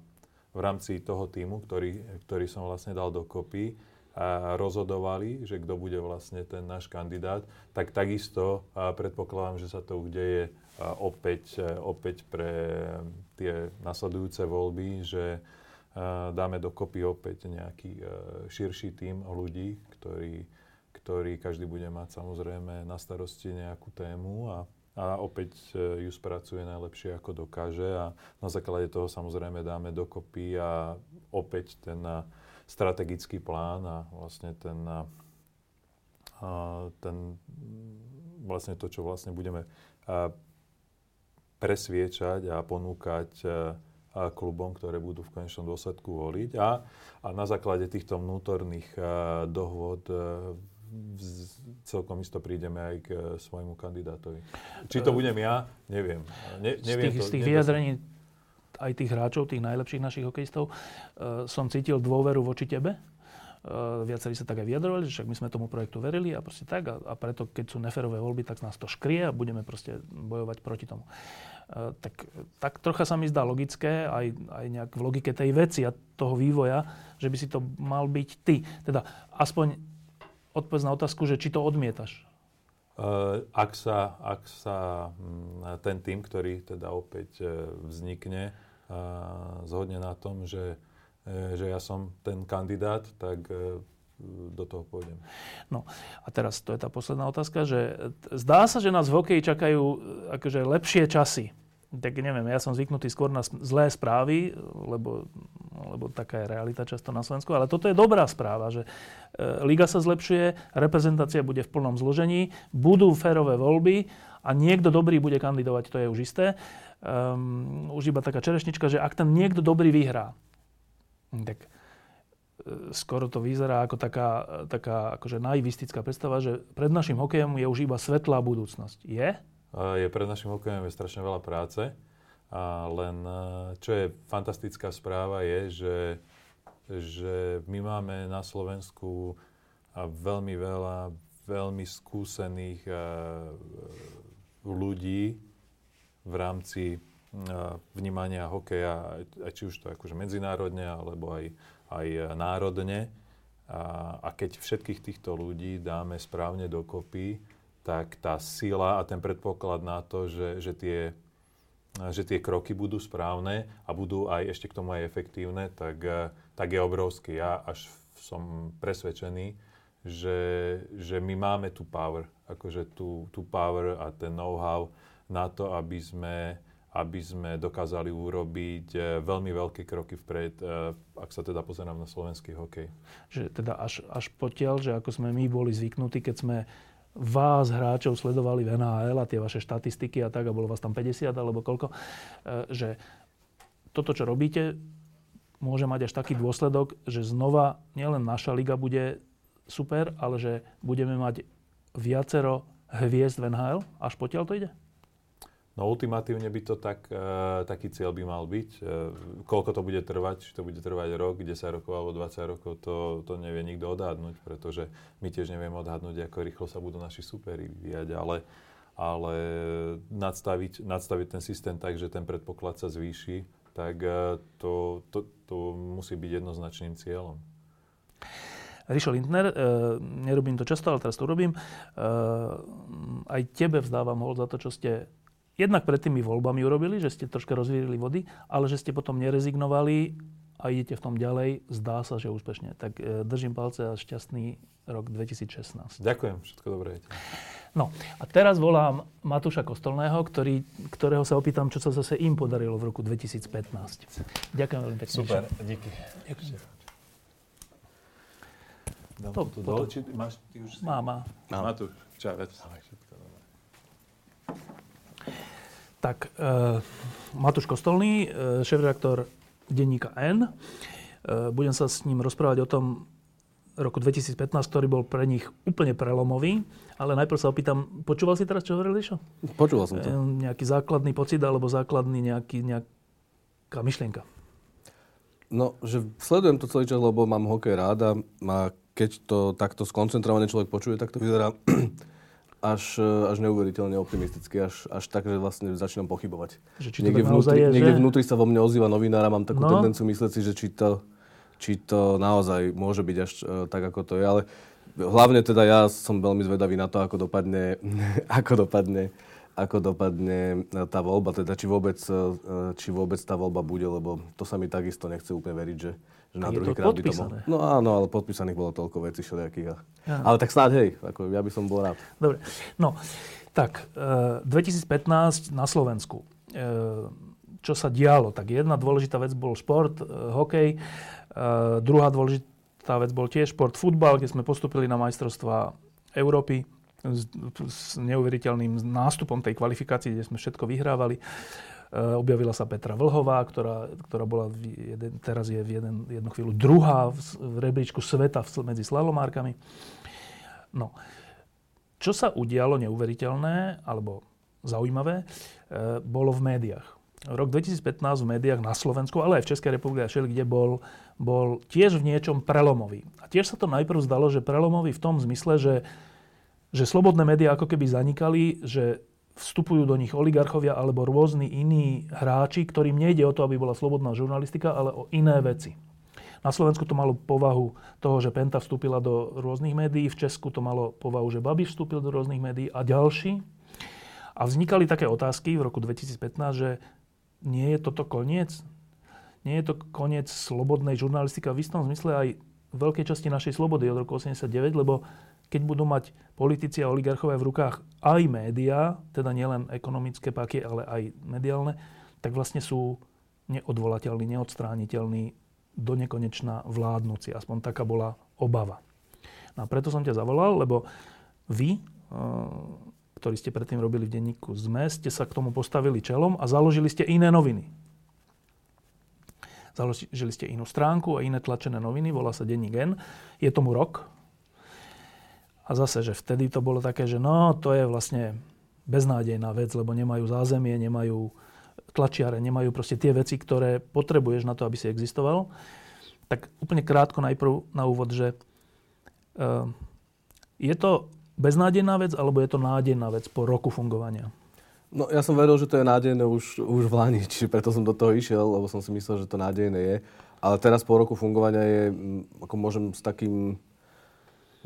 v rámci toho týmu, ktorý, ktorý som vlastne dal dokopy, a rozhodovali, že kto bude vlastne ten náš kandidát, tak takisto predpokladám, že sa to udeje opäť, e, opäť pre tie nasledujúce voľby, že dáme dokopy opäť nejaký e, širší tím ľudí, ktorí, ktorí každý bude mať samozrejme na starosti nejakú tému a, a opäť e, ju spracuje najlepšie ako dokáže a na základe toho samozrejme dáme dokopy a opäť ten e, strategický plán a vlastne ten, a ten vlastne to, čo vlastne budeme presviečať a ponúkať klubom, ktoré budú v konečnom dôsledku voliť. A, a na základe týchto vnútorných dohôd celkom isto prídeme aj k svojmu kandidátovi. Či to budem ja, neviem. Ne, neviem z tých, to, z tých vyjadrení aj tých hráčov, tých najlepších našich hokejistov, uh, som cítil dôveru voči tebe. Uh, viacerí sa tak aj vyjadrovali, že však my sme tomu projektu verili a proste tak. A, preto, keď sú neferové voľby, tak nás to škrie a budeme proste bojovať proti tomu. Eh, tak, tak trocha sa mi zdá logické, aj, aj nejak v logike tej veci a toho vývoja, že by si to mal byť ty. Teda aspoň odpovedz na otázku, že či to odmietaš. Ak sa, ak sa hm, ten tým, ktorý teda opäť vznikne, zhodne na tom, že, že ja som ten kandidát, tak do toho pôjdem. No a teraz to je tá posledná otázka, že zdá sa, že nás v hokeji čakajú akože lepšie časy. Tak neviem, ja som zvyknutý skôr na zlé správy, lebo, lebo taká je realita často na Slovensku, ale toto je dobrá správa, že e, liga sa zlepšuje, reprezentácia bude v plnom zložení, budú férové voľby a niekto dobrý bude kandidovať, to je už isté. Um, už iba taká čerešnička, že ak ten niekto dobrý vyhrá, tak skoro to vyzerá ako taká, taká akože naivistická predstava, že pred našim hokejom je už iba svetlá budúcnosť. Je? Je pred našim hokejom je strašne veľa práce. A len čo je fantastická správa je, že, že my máme na Slovensku veľmi veľa veľmi skúsených ľudí v rámci vnímania hokeja, či už to akože medzinárodne, alebo aj, aj národne. A, a keď všetkých týchto ľudí dáme správne dokopy, tak tá sila a ten predpoklad na to, že, že, tie, že tie kroky budú správne a budú aj ešte k tomu aj efektívne, tak, tak je obrovský. Ja až som presvedčený, že, že my máme tú power, akože tú, tú power a ten know-how na to, aby sme aby sme dokázali urobiť e, veľmi veľké kroky vpred, e, ak sa teda pozerám na slovenský hokej. Že teda až, až potiaľ, že ako sme my boli zvyknutí, keď sme vás, hráčov, sledovali v NHL a tie vaše štatistiky a tak, a bolo vás tam 50 alebo koľko, e, že toto, čo robíte, môže mať až taký dôsledok, že znova nielen naša liga bude super, ale že budeme mať viacero hviezd v NHL? Až potiaľ to ide? No ultimatívne by to tak, e, taký cieľ by mal byť. E, koľko to bude trvať, či to bude trvať rok, 10 rokov alebo 20 rokov, to, to nevie nikto odhadnúť, pretože my tiež nevieme odhadnúť, ako rýchlo sa budú naši superi vyvíjať, ale, ale nadstaviť, nadstaviť ten systém tak, že ten predpoklad sa zvýši, tak e, to, to, to musí byť jednoznačným cieľom. Rišo Lindner, e, nerobím to často, ale teraz to robím. E, aj tebe vzdávam hol za to, čo ste jednak pred tými voľbami urobili, že ste troška rozvírili vody, ale že ste potom nerezignovali a idete v tom ďalej, zdá sa, že úspešne. Tak e, držím palce a šťastný rok 2016. Ďakujem, všetko dobré. No a teraz volám Matúša Kostolného, ktorý, ktorého sa opýtam, čo sa zase im podarilo v roku 2015. Ďakujem veľmi pekne. Super, díky. Ďakujem. Dám to, to dole, či máš ty už... Má, má. Matúš, čau, všetko dobré. Tak, e, Matúš Kostolný, e, šéf-redaktor denníka N. E, budem sa s ním rozprávať o tom roku 2015, ktorý bol pre nich úplne prelomový. Ale najprv sa opýtam, počúval si teraz, čo hovoril Išo? Počúval som to. E, nejaký základný pocit alebo základný nejaký, nejaká myšlienka? No, že sledujem to celý čas, lebo mám hokej rád a keď to takto skoncentrovaný človek počuje, tak to vyzerá až, e, až neuveriteľne optimisticky, až, až tak, že vlastne začínam pochybovať. Že či niekde, vnútri, je, niekde že... vnútri sa vo mne ozýva novinára, mám takú no. tendenciu myslieť si, že či to, či to naozaj môže byť až uh, tak, ako to je. Ale hlavne teda ja som veľmi zvedavý na to, ako dopadne, ako dopadne, ako dopadne e, tá voľba, teda či vôbec, či vôbec tá voľba bude, lebo to sa mi takisto nechce úplne veriť, že, že na druhý krát by to bolo. No áno, ale podpísaných bolo toľko vecí všelijakých. Ja. Ale tak snáď hej, ako ja by som bol rád. Dobre, no tak, e, 2015 na Slovensku. E, čo sa dialo? Tak jedna dôležitá vec bol šport, e, hokej. E, druhá dôležitá vec bol tiež šport, futbal, kde sme postupili na majstrovstva Európy s, s neuveriteľným nástupom tej kvalifikácie, kde sme všetko vyhrávali. Eh, objavila sa Petra Vlhová, ktorá, ktorá bola v jeden, teraz je v jeden, jednu chvíľu druhá v, v rebríčku sveta medzi slalomárkami. No. Čo sa udialo neuveriteľné, alebo zaujímavé, e, bolo v médiách. Rok 2015 v médiách na Slovensku, ale aj v Českej republike a všeli, kde bol, bol tiež v niečom prelomový. A tiež sa to najprv zdalo, že prelomový v tom zmysle, že, že slobodné médiá ako keby zanikali, že vstupujú do nich oligarchovia alebo rôzni iní hráči, ktorým nejde o to, aby bola slobodná žurnalistika, ale o iné veci. Na Slovensku to malo povahu toho, že Penta vstúpila do rôznych médií, v Česku to malo povahu, že Babiš vstúpil do rôznych médií a ďalší. A vznikali také otázky v roku 2015, že nie je toto koniec? Nie je to koniec slobodnej žurnalistiky v istom zmysle aj veľkej časti našej slobody od roku 89, lebo keď budú mať politici a oligarchové v rukách aj médiá, teda nielen ekonomické páky, ale aj mediálne, tak vlastne sú neodvolateľní, neodstrániteľní do nekonečna vládnuci. Aspoň taká bola obava. No a preto som ťa zavolal, lebo vy, eh, ktorí ste predtým robili v denníku ZME, ste sa k tomu postavili čelom a založili ste iné noviny. Založili ste inú stránku a iné tlačené noviny, volá sa Denník N. Je tomu rok, a zase, že vtedy to bolo také, že no, to je vlastne beznádejná vec, lebo nemajú zázemie, nemajú tlačiare, nemajú proste tie veci, ktoré potrebuješ na to, aby si existoval. Tak úplne krátko najprv na úvod, že uh, je to beznádejná vec, alebo je to nádejná vec po roku fungovania? No ja som veril, že to je nádejné už, už v Lani, čiže preto som do toho išiel, lebo som si myslel, že to nádejné je. Ale teraz po roku fungovania je, ako môžem s takým,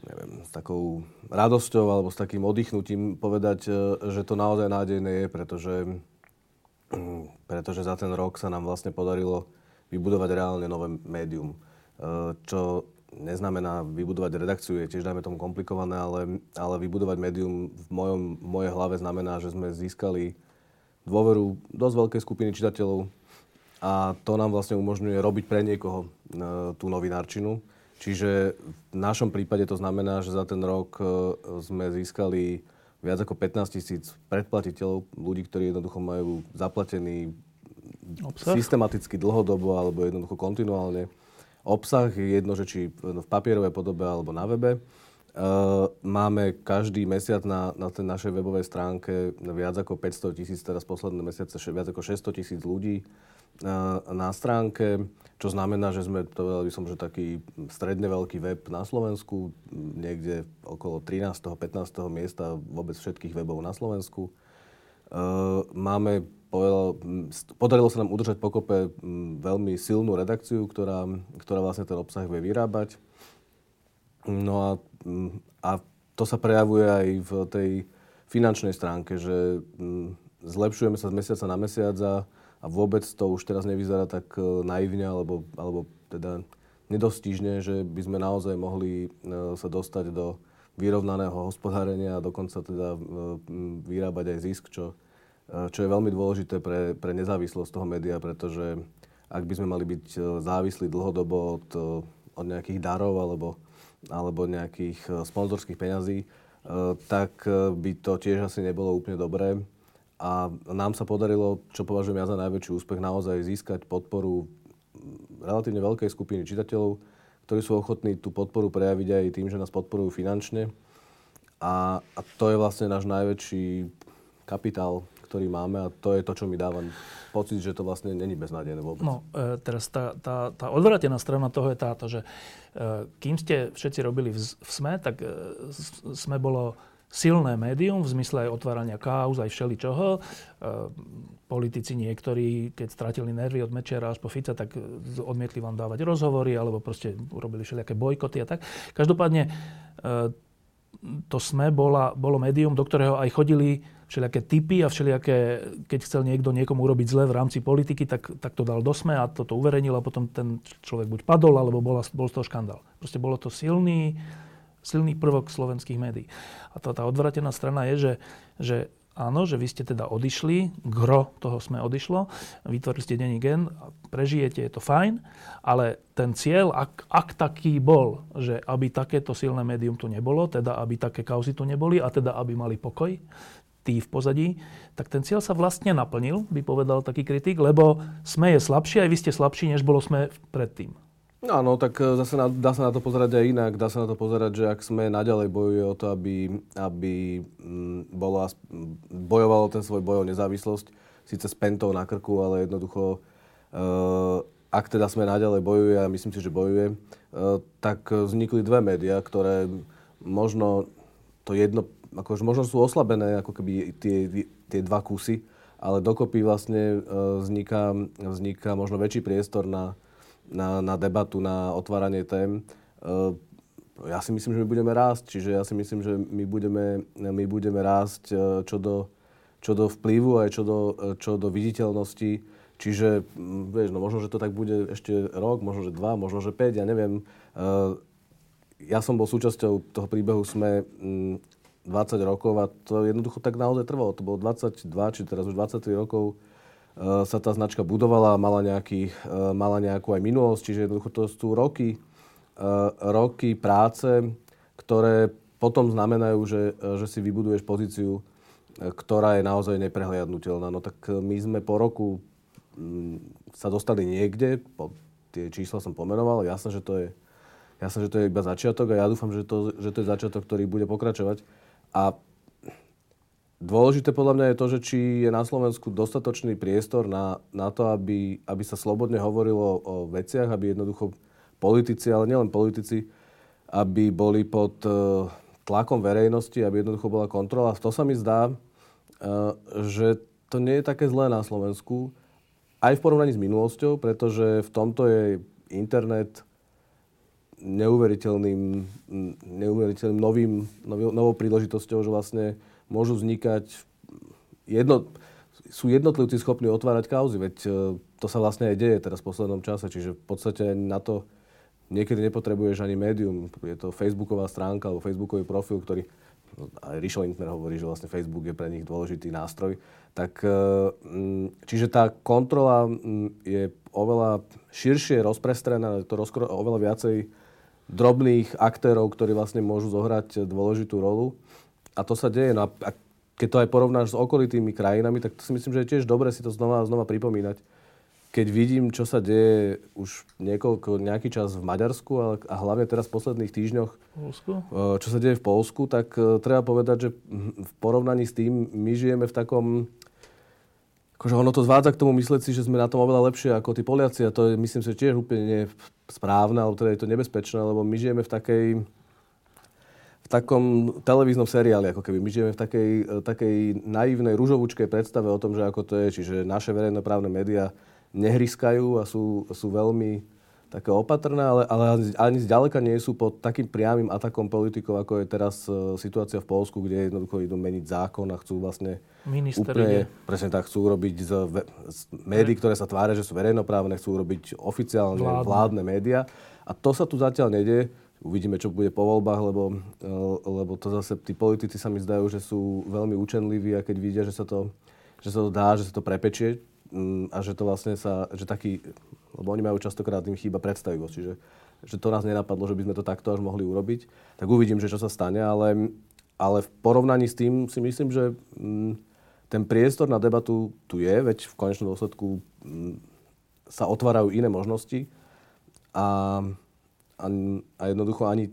neviem, s takou radosťou alebo s takým oddychnutím povedať, e, že to naozaj nádejné je, pretože, pretože za ten rok sa nám vlastne podarilo vybudovať reálne nové médium. E, čo neznamená vybudovať redakciu, je tiež dajme tomu komplikované, ale, ale vybudovať médium v, mojom, v mojej hlave znamená, že sme získali dôveru dosť veľkej skupiny čitateľov, a to nám vlastne umožňuje robiť pre niekoho e, tú novinárčinu. Čiže v našom prípade to znamená, že za ten rok e, sme získali viac ako 15 tisíc predplatiteľov, ľudí, ktorí jednoducho majú zaplatený obsah? systematicky dlhodobo alebo jednoducho kontinuálne. Obsah je jedno, že či v papierovej podobe alebo na webe. Uh, máme každý mesiac na, na tej našej webovej stránke viac ako 500 tisíc, teraz posledné mesiace viac ako 600 tisíc ľudí na stránke, čo znamená, že sme, to by som, že taký stredne veľký web na Slovensku, niekde okolo 13. 15. miesta vôbec všetkých webov na Slovensku. Máme, podarilo sa nám udržať pokope veľmi silnú redakciu, ktorá, ktorá vlastne ten obsah vie vyrábať. No a, a to sa prejavuje aj v tej finančnej stránke, že zlepšujeme sa z mesiaca na mesiac a a vôbec to už teraz nevyzerá tak e, naivne alebo, alebo teda nedostižne, že by sme naozaj mohli e, sa dostať do vyrovnaného hospodárenia a dokonca teda e, vyrábať aj zisk, čo, čo je veľmi dôležité pre, pre nezávislosť toho média, pretože ak by sme mali byť závislí dlhodobo od, od nejakých darov alebo, alebo nejakých sponzorských peňazí, tak by to tiež asi nebolo úplne dobré. A nám sa podarilo, čo považujem ja za najväčší úspech, naozaj získať podporu relatívne veľkej skupiny čitateľov, ktorí sú ochotní tú podporu prejaviť aj tým, že nás podporujú finančne. A, a to je vlastne náš najväčší kapitál, ktorý máme a to je to, čo mi dáva pocit, že to vlastne není beznádejné vôbec. No, e, teraz tá, tá, tá odvratená strana toho je táto, že e, kým ste všetci robili v, v SME, tak e, SME bolo silné médium v zmysle aj otvárania káuz, aj všeličoho. E, politici niektorí, keď stratili nervy od Mečera až po Fica, tak odmietli vám dávať rozhovory alebo proste urobili všelijaké bojkoty a tak. Každopádne e, to SME bola, bolo médium, do ktorého aj chodili všelijaké typy a všelijaké, keď chcel niekto niekomu urobiť zle v rámci politiky, tak, tak to dal do SME a toto uverejnil a potom ten človek buď padol, alebo bola, bol z toho škandál. Proste bolo to silný, silný prvok slovenských médií. A tá, tá odvratená strana je, že, že áno, že vy ste teda odišli, gro toho sme odišlo, vytvorili ste denní gen, prežijete, je to fajn, ale ten cieľ, ak, ak taký bol, že aby takéto silné médium tu nebolo, teda aby také kauzy tu neboli a teda aby mali pokoj, tí v pozadí, tak ten cieľ sa vlastne naplnil, by povedal taký kritik, lebo sme je slabší, aj vy ste slabší, než bolo sme predtým. Áno, tak e, zase na, dá sa na to pozerať aj inak. Dá sa na to pozerať, že ak sme naďalej bojuje o to, aby, aby mm, bolo, bojovalo ten svoj boj o nezávislosť, síce s pentou na krku, ale jednoducho, uh, ak teda sme naďalej bojuje, a myslím si, že bojuje, uh, tak vznikli dve médiá, ktoré možno to jedno, akože možno sú oslabené, ako keby tie, tie dva kusy, ale dokopy vlastne uh, vzniká, vzniká možno väčší priestor na, na, na debatu, na otváranie tém. Eh, ja si myslím, že my budeme rásť, čiže ja si myslím, že my budeme, my budeme rásť eh, čo do, čo do vplyvu aj čo do, čo do viditeľnosti. Čiže, vieš, no možno, že to tak bude ešte rok, možno, že dva, možno, že päť, ja neviem. Ja som bol súčasťou toho príbehu sme 20 hm, rokov a to jednoducho tak naozaj trvalo. To bolo 22, či teraz už 23 rokov Eh, sa tá značka budovala, mala, nejaký, eh, mala nejakú aj minulosť, čiže jednoducho to sú roky, eh, roky práce, ktoré potom znamenajú, že, že si vybuduješ pozíciu, ktorá je naozaj neprehliadnutelná. No tak my sme po roku sa dostali niekde, po, tie čísla som pomenoval, jasné, že to je, jasné, že to je iba začiatok a ja dúfam, že to, že to je začiatok, ktorý bude pokračovať. A Dôležité podľa mňa je to, že či je na Slovensku dostatočný priestor na, na to, aby, aby sa slobodne hovorilo o veciach, aby jednoducho politici, ale nielen politici, aby boli pod uh, tlakom verejnosti, aby jednoducho bola kontrola. To sa mi zdá, že to nie je také zlé na Slovensku, aj v porovnaní s minulosťou, pretože v tomto je internet neuveriteľným, neuveriteľným novým, novou príležitosťou, že vlastne môžu vznikať jedno, sú jednotlivci schopní otvárať kauzy, veď e, to sa vlastne aj deje teraz v poslednom čase, čiže v podstate na to niekedy nepotrebuješ ani médium. Je to facebooková stránka alebo facebookový profil, ktorý aj Rišo Lindner hovorí, že vlastne Facebook je pre nich dôležitý nástroj. Tak, e, čiže tá kontrola je oveľa širšie rozprestrená, to rozkro, oveľa viacej drobných aktérov, ktorí vlastne môžu zohrať dôležitú rolu. A to sa deje. No a keď to aj porovnáš s okolitými krajinami, tak to si myslím, že je tiež dobre si to znova znova pripomínať keď vidím, čo sa deje už niekoľko, nejaký čas v Maďarsku a, a hlavne teraz v posledných týždňoch, Polsku? E, čo sa deje v Polsku, tak uh, treba povedať, že v porovnaní s tým my žijeme v takom... Akože ono to zvádza k tomu mysleť si, že sme na tom oveľa lepšie ako tí Poliaci a to je, myslím si, tiež úplne správne, alebo teda je to nebezpečné, lebo my žijeme v takej v takom televíznom seriáli, ako keby. My žijeme v takej, takej naivnej, rúžovúčkej predstave o tom, že ako to je. Čiže naše verejnoprávne médiá nehryskajú a sú, sú veľmi také opatrné, ale, ale ani zďaleka nie sú pod takým priamým atakom politikov, ako je teraz uh, situácia v Polsku, kde jednoducho idú meniť zákon a chcú vlastne Minister úplne, ide. presne tak, chcú urobiť z, z médií, ktoré sa tvária, že sú verejnoprávne, chcú urobiť oficiálne vládne. vládne médiá. A to sa tu zatiaľ nedie. Uvidíme, čo bude po voľbách, lebo, uh, lebo to zase tí politici sa mi zdajú, že sú veľmi učenliví a keď vidia, že sa to, že sa to dá, že sa to prepečie, Mm, a že to vlastne sa, že taký, lebo oni majú častokrát im chýba predstavivosť, čiže že to nás nenapadlo, že by sme to takto až mohli urobiť, tak uvidím, že čo sa stane, ale, ale v porovnaní s tým si myslím, že mm, ten priestor na debatu tu je, veď v konečnom dôsledku mm, sa otvárajú iné možnosti a, a, a jednoducho ani,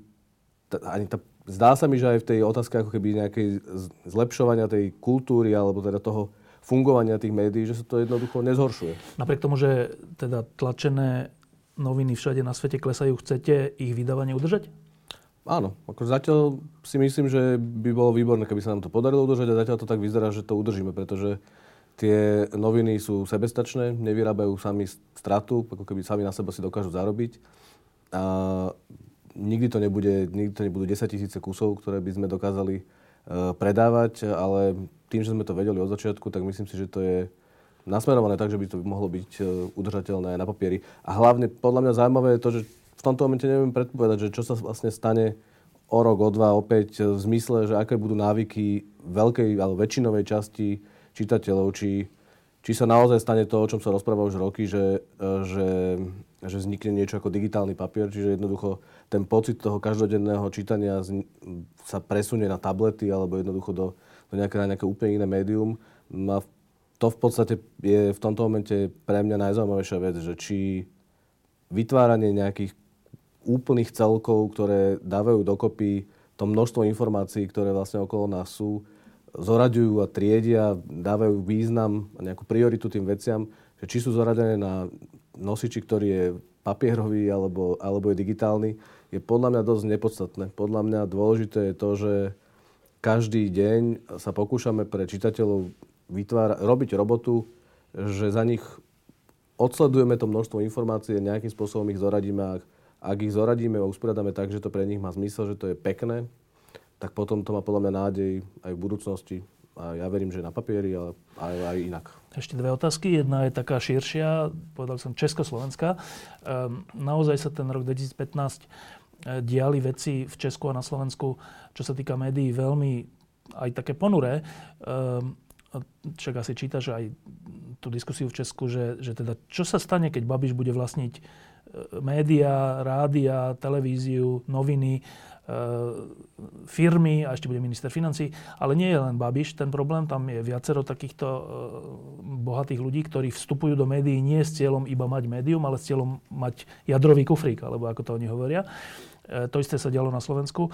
ani tá, zdá sa mi, že aj v tej otázke ako keby nejakej zlepšovania tej kultúry alebo teda toho, fungovania tých médií, že sa to jednoducho nezhoršuje. Napriek tomu, že teda tlačené noviny všade na svete klesajú, chcete ich vydávanie udržať? Áno, ako zatiaľ si myslím, že by bolo výborné, keby sa nám to podarilo udržať a zatiaľ to tak vyzerá, že to udržíme, pretože tie noviny sú sebestačné, nevyrábajú sami stratu, ako keby sami na seba si dokážu zarobiť. A nikdy to nebude, nikdy to nebudú 10 tisíce kusov, ktoré by sme dokázali uh, predávať, ale tým, že sme to vedeli od začiatku, tak myslím si, že to je nasmerované tak, že by to mohlo byť e, udržateľné na papieri. A hlavne podľa mňa zaujímavé je to, že v tomto momente neviem predpovedať, že čo sa vlastne stane o rok, o dva, opäť v zmysle, že aké budú návyky veľkej alebo väčšinovej časti čitateľov, či, či sa naozaj stane to, o čom sa rozpráva už roky, že, e, že, že vznikne niečo ako digitálny papier, čiže jednoducho ten pocit toho každodenného čítania sa presunie na tablety alebo jednoducho do, do nejaké, na nejaké úplne iné médium. A to v podstate je v tomto momente pre mňa najzaujímavejšia vec, že či vytváranie nejakých úplných celkov, ktoré dávajú dokopy to množstvo informácií, ktoré vlastne okolo nás sú, zoraďujú a triedia, dávajú význam a nejakú prioritu tým veciam, že či sú zoradené na nosiči, ktorý je papierový alebo, alebo je digitálny, je podľa mňa dosť nepodstatné. Podľa mňa dôležité je to, že každý deň sa pokúšame pre čitateľov vytvára, robiť robotu, že za nich odsledujeme to množstvo informácií, nejakým spôsobom ich zoradíme a ak ich zoradíme a usporiadame tak, že to pre nich má zmysel, že to je pekné, tak potom to má podľa mňa nádej aj v budúcnosti. A ja verím, že na papieri, ale aj, aj inak. Ešte dve otázky. Jedna je taká širšia, povedal som Československá. Ehm, naozaj sa ten rok 2015 diali veci v Česku a na Slovensku, čo sa týka médií, veľmi aj také ponuré. Ehm, však asi čítaš aj tú diskusiu v Česku, že, že teda čo sa stane, keď Babiš bude vlastniť e, média, rádia, televíziu, noviny, E, firmy a ešte bude minister financí. Ale nie je len Babiš ten problém, tam je viacero takýchto e, bohatých ľudí, ktorí vstupujú do médií nie s cieľom iba mať médium, ale s cieľom mať jadrový kufrík, alebo ako to oni hovoria. E, to isté sa dialo na Slovensku.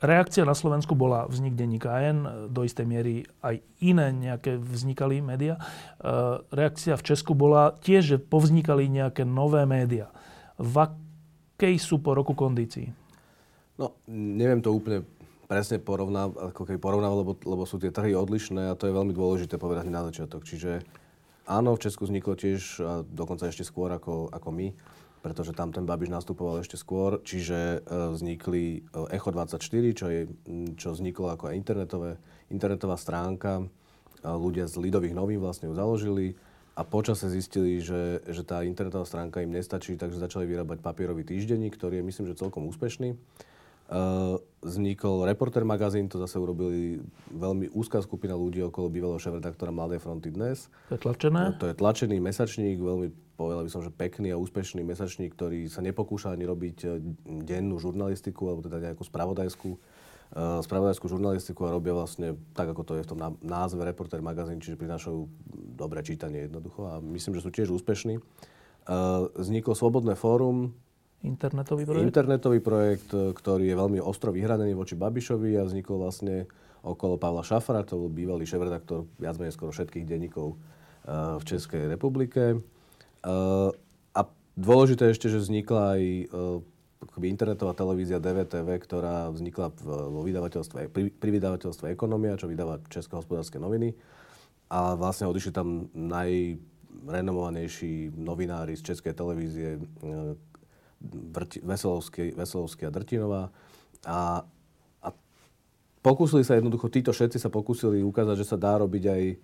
Reakcia na Slovensku bola vznik denníka AN, do istej miery aj iné nejaké vznikali médiá. Reakcia v Česku bola tiež, že povznikali nejaké nové médiá. V akej sú po roku kondícií? No, neviem to úplne presne porovná, ako keby porovnával, lebo, lebo sú tie trhy odlišné a to je veľmi dôležité povedať na začiatok. Čiže áno, v Česku vzniklo tiež, a dokonca ešte skôr ako, ako my, pretože tam ten Babiš nastupoval ešte skôr, čiže e, vznikli e, Echo 24, čo, je, čo vzniklo ako internetové, internetová stránka. Ľudia z Lidových novín vlastne ju založili a počase zistili, že, že tá internetová stránka im nestačí, takže začali vyrábať papierový týždenník, ktorý je myslím, že celkom úspešný. Uh, vznikol Reporter magazín, to zase urobili veľmi úzká skupina ľudí okolo bývalého šéf-redaktora Mladej fronty dnes. To je tlačené? To je tlačený mesačník, veľmi povedal by som, že pekný a úspešný mesačník, ktorý sa nepokúša ani robiť e, dennú žurnalistiku alebo teda nejakú spravodajskú, spravodajskú žurnalistiku a robia vlastne tak, ako to je v tom názve Reporter magazín, čiže prinášajú dobré čítanie jednoducho a myslím, že sú tiež úspešní. Uh, vzniklo Slobodné fórum, Internetový projekt? Internetový projekt, e, ktorý je veľmi ostro vyhranený voči Babišovi a vznikol vlastne okolo Pavla Šafara, to bol bývalý šéf-redaktor viac menej skoro všetkých denníkov e, v Českej republike. E, a dôležité ešte, že vznikla aj akoby internetová televízia DVTV, ktorá vznikla vo vydavateľstve, pri, pri vydavateľstve Ekonomia, čo vydáva České hospodárske noviny. A vlastne odišli tam najrenomovanejší novinári z Českej televízie, Drti, Veselovský, Veselovský a Drtinová. A, a pokúsili sa jednoducho, títo všetci sa pokúsili ukázať, že sa dá robiť aj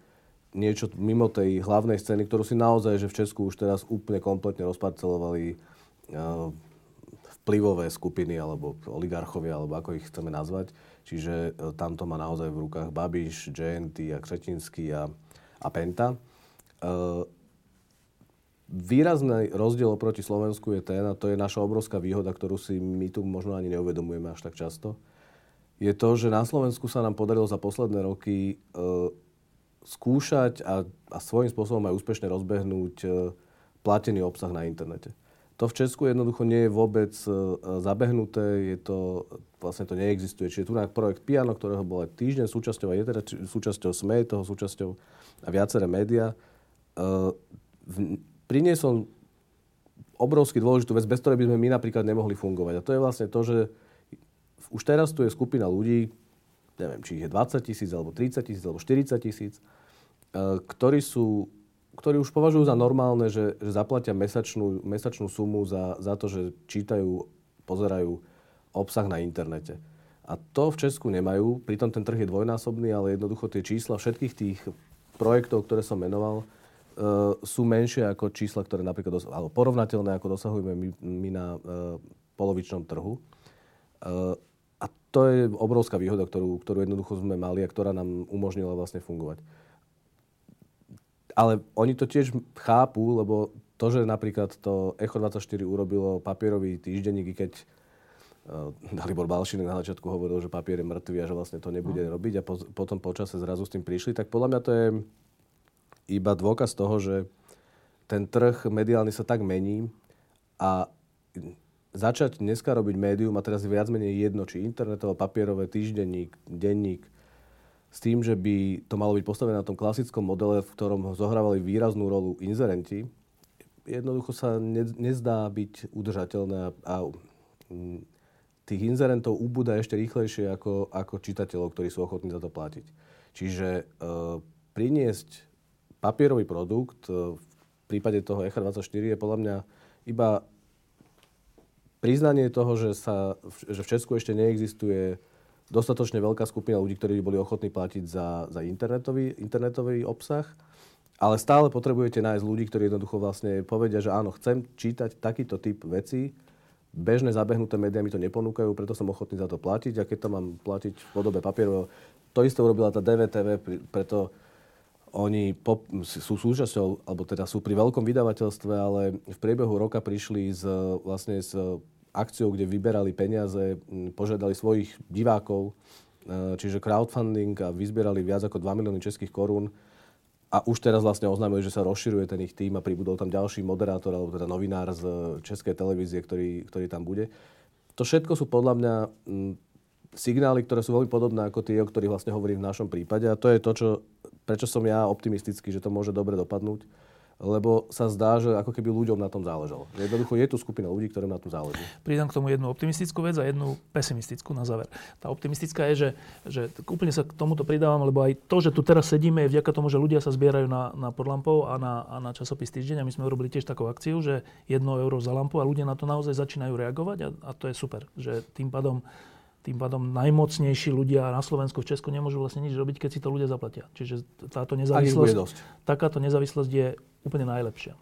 niečo mimo tej hlavnej scény, ktorú si naozaj, že v Česku už teraz úplne kompletne rozparcelovali uh, vplyvové skupiny alebo oligarchovia, alebo ako ich chceme nazvať. Čiže uh, tam to má naozaj v rukách Babiš, JNT a Křetinský a, a Penta. Uh, Výrazný rozdiel oproti Slovensku je ten, a to je naša obrovská výhoda, ktorú si my tu možno ani neuvedomujeme až tak často, je to, že na Slovensku sa nám podarilo za posledné roky e, skúšať a, a svojím spôsobom aj úspešne rozbehnúť e, platený obsah na internete. To v Česku jednoducho nie je vôbec e, zabehnuté, je to, vlastne to neexistuje. Čiže tu na projekt Piano, ktorého bol aj týždeň súčasťou, a je teda súčasťou SME, toho súčasťou a viaceré médiá, e, v, priniesol obrovsky dôležitú vec, bez ktorej by sme my napríklad nemohli fungovať. A to je vlastne to, že už teraz tu je skupina ľudí, neviem, či ich je 20 tisíc, alebo 30 tisíc, alebo 40 tisíc, e, ktorí sú ktorí už považujú za normálne, že, že zaplatia mesačnú, mesačnú sumu za, za to, že čítajú, pozerajú obsah na internete. A to v Česku nemajú, pritom ten trh je dvojnásobný, ale jednoducho tie čísla všetkých tých projektov, ktoré som menoval, uh, sú menšie ako čísla, ktoré napríklad, dos- alebo porovnateľné, ako dosahujeme my, my na uh, polovičnom trhu. Uh, a to je obrovská výhoda, ktorú, ktorú jednoducho sme mali a ktorá nám umožnila vlastne fungovať. Ale oni to tiež chápu, lebo to, že napríklad to Echo 24 urobilo papierový týždenník, keď uh, Dalibor Balšinek na začiatku hovoril, že papier je mŕtvý a že vlastne to nebude no. robiť a po, potom počase zrazu s tým prišli, tak podľa mňa to je iba dôkaz toho, že ten trh mediálny sa tak mení a začať dneska robiť médium a teraz viac menej jedno, či internetové, papierové, týždenník, denník, s tým, že by to malo byť postavené na tom klasickom modele, v ktorom zohrávali výraznú rolu inzerenti, jednoducho sa ne, nezdá byť udržateľné a, a tých inzerentov ubúda ešte rýchlejšie ako, ako čitateľov, ktorí sú ochotní za to platiť. Čiže e, priniesť papierový produkt e, v prípade toho ECHA24 je podľa mňa iba priznanie toho, že, sa, že v Česku ešte neexistuje dostatočne veľká skupina ľudí, ktorí by boli ochotní platiť za, za internetový, internetový obsah. Ale stále potrebujete nájsť ľudí, ktorí jednoducho vlastne povedia, že áno, chcem čítať takýto typ vecí, bežné zabehnuté médiá mi to neponúkajú, preto som ochotný za to platiť a keď to mám platiť v podobe papierového, to isté urobila tá DVTV, preto oni pop, sú súčasťou, alebo teda sú pri veľkom vydavateľstve, ale v priebehu roka prišli s, vlastne s akciou, kde vyberali peniaze, požiadali svojich divákov, e, čiže crowdfunding a vyzbierali viac ako 2 milióny českých korún. A už teraz vlastne oznámili, že sa rozširuje ten ich tým a pribudol tam ďalší moderátor alebo teda novinár z Českej televízie, ktorý, ktorý tam bude. To všetko sú podľa mňa signály, ktoré sú veľmi podobné ako tie, o ktorých vlastne hovorím v našom prípade. A to je to, čo, prečo som ja optimistický, že to môže dobre dopadnúť. Lebo sa zdá, že ako keby ľuďom na tom záležalo. Jednoducho je tu skupina ľudí, ktorým na tom záleží. Pridám k tomu jednu optimistickú vec a jednu pesimistickú na záver. Tá optimistická je, že, že úplne sa k tomuto pridávam, lebo aj to, že tu teraz sedíme, je vďaka tomu, že ľudia sa zbierajú na, na podlampov a na, a na časopis Týždeň. A my sme urobili tiež takú akciu, že 1 euro za lampu a ľudia na to naozaj začínajú reagovať a, a to je super. Že tým pádom tým pádom najmocnejší ľudia na Slovensku, v Česku nemôžu vlastne nič robiť, keď si to ľudia zaplatia. Čiže táto nezávislosť, takáto nezávislosť je úplne najlepšia.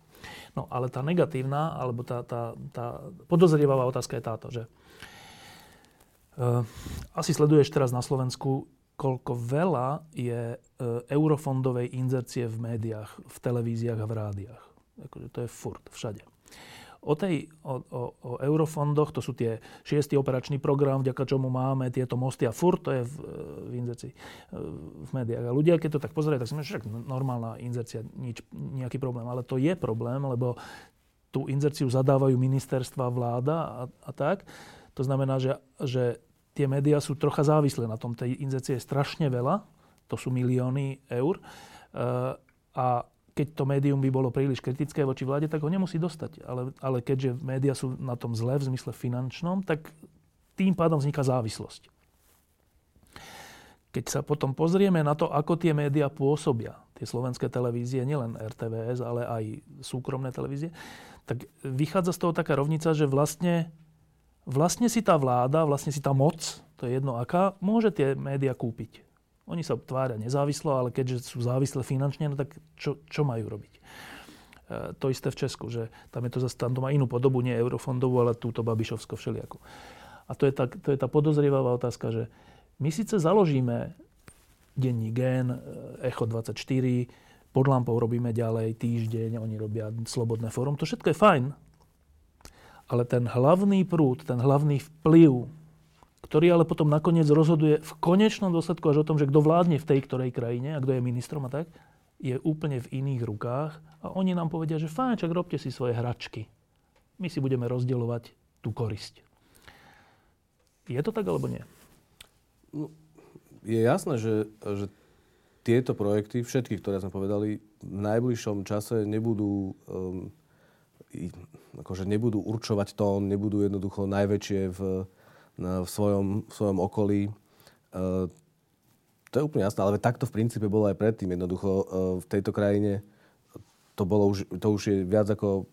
No ale tá negatívna, alebo tá, tá, tá podozrievavá otázka je táto, že uh, asi sleduješ teraz na Slovensku, koľko veľa je uh, eurofondovej inzercie v médiách, v televíziách a v rádiách. Akože to je furt, všade. O, tej, o, o, o eurofondoch, to sú tie šiestý operačný program, vďaka čomu máme tieto mosty a furt to je v, v inzercii, v médiách. A ľudia, keď to tak pozerajú, tak si myslí, že normálna inzercia, nič, nejaký problém. Ale to je problém, lebo tú inzerciu zadávajú ministerstva, vláda a, a tak. To znamená, že, že tie médiá sú trocha závislé na tom. Tej inzercie je strašne veľa, to sú milióny eur. Uh, a keď to médium by bolo príliš kritické voči vláde, tak ho nemusí dostať. Ale, ale keďže médiá sú na tom zle v zmysle finančnom, tak tým pádom vzniká závislosť. Keď sa potom pozrieme na to, ako tie médiá pôsobia, tie slovenské televízie, nielen RTVS, ale aj súkromné televízie, tak vychádza z toho taká rovnica, že vlastne, vlastne si tá vláda, vlastne si tá moc, to je jedno aká, môže tie médiá kúpiť. Oni sa tvária nezávislo, ale keďže sú závislé finančne, no tak čo, čo majú robiť? E, to isté v Česku, že tam je to zase, tam to má inú podobu, nie eurofondovú, ale túto Babišovsko všelijakú. A to je, tá, to je tá podozrievavá otázka, že my síce založíme denní gen, e, Echo 24, pod lampou robíme ďalej, týždeň, oni robia slobodné fórum, to všetko je fajn. Ale ten hlavný prúd, ten hlavný vplyv ktorý ale potom nakoniec rozhoduje v konečnom dôsledku až o tom, že kto vládne v tej ktorej krajine a kto je ministrom a tak, je úplne v iných rukách a oni nám povedia, že fajn, čak robte si svoje hračky. My si budeme rozdielovať tú korisť. Je to tak alebo nie? No, je jasné, že, že tieto projekty, všetky, ktoré sme povedali, v najbližšom čase nebudú, um, akože nebudú určovať tón, nebudú jednoducho najväčšie v, v svojom, v svojom okolí. E, to je úplne jasné, ale takto v princípe bolo aj predtým. Jednoducho e, v tejto krajine to, bolo už, to už je viac ako...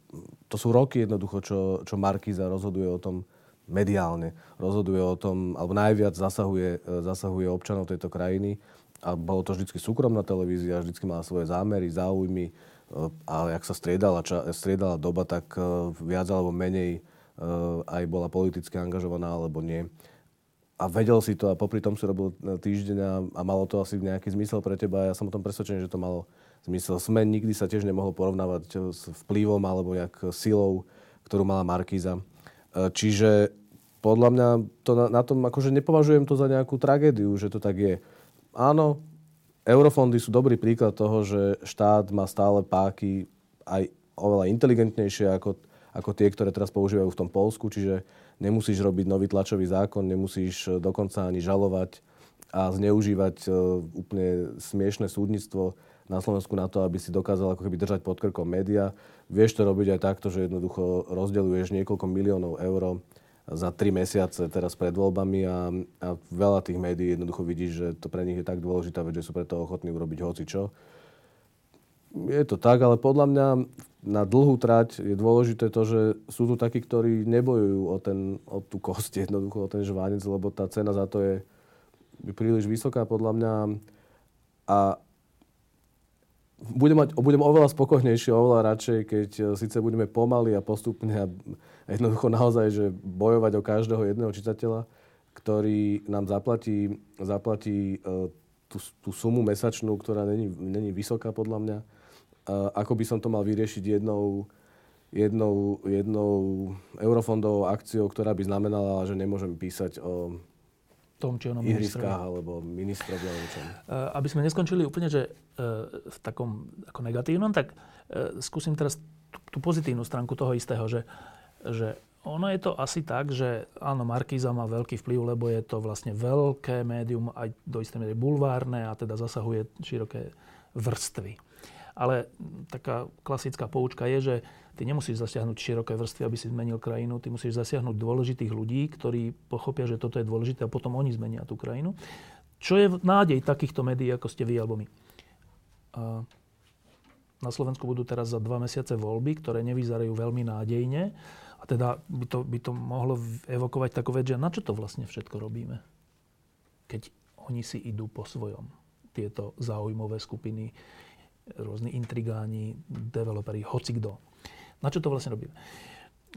To sú roky jednoducho, čo, čo Markiza rozhoduje o tom mediálne. Rozhoduje o tom, alebo najviac zasahuje, e, zasahuje občanov tejto krajiny. A bolo to vždy súkromná televízia, vždy mala svoje zámery, záujmy. A jak sa striedala, ča, striedala doba, tak viac alebo menej aj bola politicky angažovaná alebo nie. A vedel si to a popri tom si robil týždeň a, a malo to asi nejaký zmysel pre teba. Ja som o tom presvedčený, že to malo zmysel. Sme nikdy sa tiež nemohol porovnávať s vplyvom alebo nejak silou, ktorú mala Markíza. Eh, čiže podľa mňa to na, na tom, akože nepovažujem to za nejakú tragédiu, že to tak je. Áno, eurofondy sú dobrý príklad toho, že štát má stále páky aj oveľa inteligentnejšie ako ako tie, ktoré teraz používajú v tom Polsku, čiže nemusíš robiť nový tlačový zákon, nemusíš e, dokonca ani žalovať a zneužívať e, úplne smiešne súdnictvo na Slovensku na to, aby si dokázal ako keby držať pod krkom média. Vieš to robiť aj takto, že jednoducho rozdeľuješ niekoľko miliónov eur za tri mesiace teraz pred voľbami a, a veľa tých médií jednoducho vidíš, že to pre nich je tak dôležitá vec, že sú preto ochotní urobiť hoci čo. Je to tak, ale podľa mňa na dlhú trať je dôležité to, že sú tu takí, ktorí nebojujú o, ten, o tú kosť, jednoducho o ten žvánec, lebo tá cena za to je príliš vysoká podľa mňa. A budem, mať, budem oveľa spokojnejší, oveľa radšej, keď e, síce budeme pomaly a postupne a jednoducho naozaj, že bojovať o každého jedného čitateľa, ktorý nám zaplatí, zaplatí uh, tú, tú sumu mesačnú, ktorá není, není vysoká podľa mňa, ako by som to mal vyriešiť jednou, jednou, jednou eurofondovou akciou, ktorá by znamenala, že nemôžem písať o tom, či onom ihriskách alebo ministrovi alebo čom. Aby sme neskončili úplne, že e, v takom ako negatívnom, tak e, skúsim teraz tú pozitívnu stránku toho istého, že, že ono je to asi tak, že áno, Markíza má veľký vplyv, lebo je to vlastne veľké médium, aj do istej miery bulvárne a teda zasahuje široké vrstvy. Ale taká klasická poučka je, že ty nemusíš zasiahnuť široké vrstvy, aby si zmenil krajinu. Ty musíš zasiahnuť dôležitých ľudí, ktorí pochopia, že toto je dôležité a potom oni zmenia tú krajinu. Čo je nádej takýchto médií, ako ste vy alebo my? Na Slovensku budú teraz za dva mesiace voľby, ktoré nevyzerajú veľmi nádejne. A teda by to, by to mohlo evokovať takú vec, že na čo to vlastne všetko robíme? Keď oni si idú po svojom. Tieto záujmové skupiny, rôzni intrigáni, developeri, hoci kto. Na čo to vlastne robíme?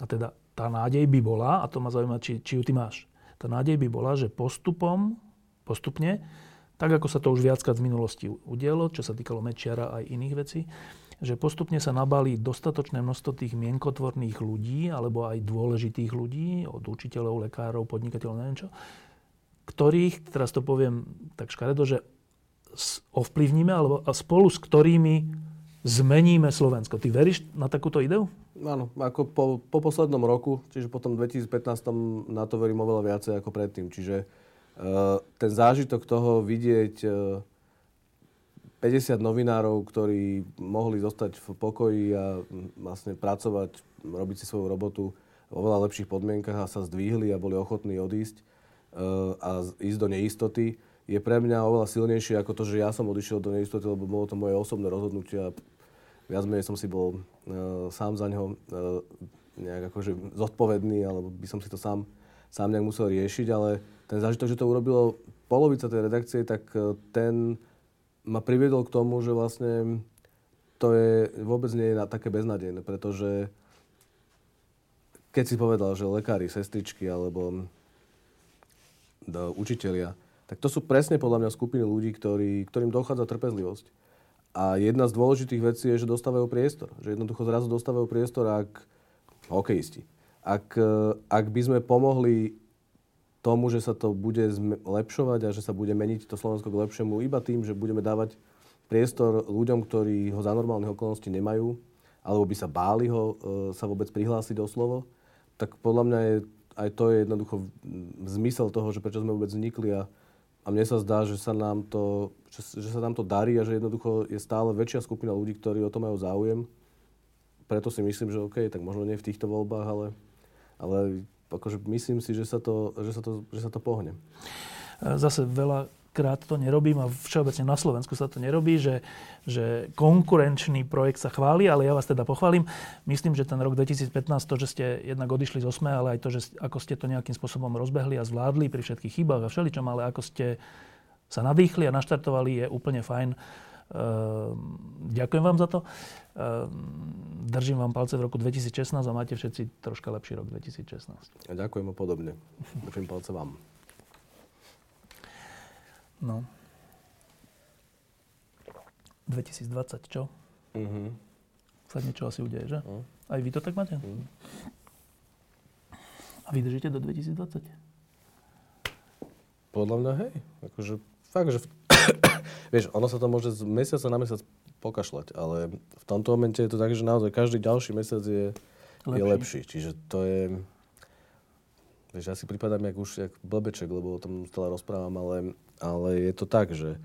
A teda tá nádej by bola, a to ma zaujíma, či, či ju ty máš, tá nádej by bola, že postupom, postupne tak ako sa to už viackrát v minulosti udialo, čo sa týkalo Mečiara aj iných vecí, že postupne sa nabalí dostatočné množstvo tých mienkotvorných ľudí, alebo aj dôležitých ľudí, od učiteľov, lekárov, podnikateľov, neviem čo, ktorých, teraz to poviem tak škaredo, že ovplyvníme, alebo a spolu s ktorými zmeníme Slovensko. Ty veríš na takúto ideu? Áno, ako po, po poslednom roku, čiže po tom 2015 na to verím oveľa viacej ako predtým. Čiže Eh, ten zážitok toho vidieť 50 eh, novinárov, ktorí mohli zostať v pokoji a hm, vlastne pracovať, robiť si svoju robotu v oveľa lepších podmienkach a sa zdvihli a boli ochotní odísť eh, a ísť do neistoty, je pre mňa oveľa silnejšie ako to, že ja som odišiel do neistoty, lebo bolo to moje osobné rozhodnutie a viac menej som si bol sám za ňo nejak akože zodpovedný, alebo by som si to sám, sám nejak musel riešiť, ale ten zážitok, že to urobilo polovica tej redakcie, tak e, ten ma priviedol k tomu, že vlastne to je, vôbec nie je na také beznadejné, pretože keď si povedal, že lekári, sestričky alebo učitelia, tak to sú presne podľa mňa skupiny ľudí, ktorí, ktorým dochádza trpezlivosť. A jedna z dôležitých vecí je, že dostávajú priestor. Že jednoducho zrazu dostávajú priestor, ak hokejisti. Ak, e, ak by sme pomohli tomu, že sa to bude zlepšovať a že sa bude meniť to Slovensko k lepšiemu iba tým, že budeme dávať priestor ľuďom, ktorí ho za normálnych okolností nemajú, alebo by sa báli ho e, sa vôbec prihlásiť o slovo, tak podľa mňa je, aj to je jednoducho zmysel toho, že prečo sme vôbec vznikli a, a mne sa zdá, že sa, nám to, že, že sa nám to darí a že jednoducho je stále väčšia skupina ľudí, ktorí o to majú záujem. Preto si myslím, že OK, tak možno nie v týchto voľbách, ale, ale akože myslím si, že sa to, že sa to, že sa to pohne. Zase veľa krát to nerobím a všeobecne na Slovensku sa to nerobí, že, že konkurenčný projekt sa chváli, ale ja vás teda pochválim. Myslím, že ten rok 2015, to, že ste jednak odišli z OSME, ale aj to, že ako ste to nejakým spôsobom rozbehli a zvládli pri všetkých chybách a všeličom, ale ako ste sa nadýchli a naštartovali, je úplne fajn. Ehm, ďakujem vám za to. Ehm, držím vám palce v roku 2016 a máte všetci troška lepší rok 2016. A ďakujem podobne. Držím palce vám. No. 2020, čo? Uh-huh. Sa niečo asi udeje, že? Uh-huh. Aj vy to tak máte? Uh-huh. A vydržíte do 2020? Podľa mňa, hej. Akože, fakt, že Vieš, ono sa to môže z mesiaca na mesiac pokašľať, ale v tomto momente je to tak, že naozaj každý ďalší mesiac je lepší. Je lepší. Čiže to je... Vieš, ja si pripadám jak už jak blbeček, lebo o tom stále rozprávam, ale, ale je to tak, že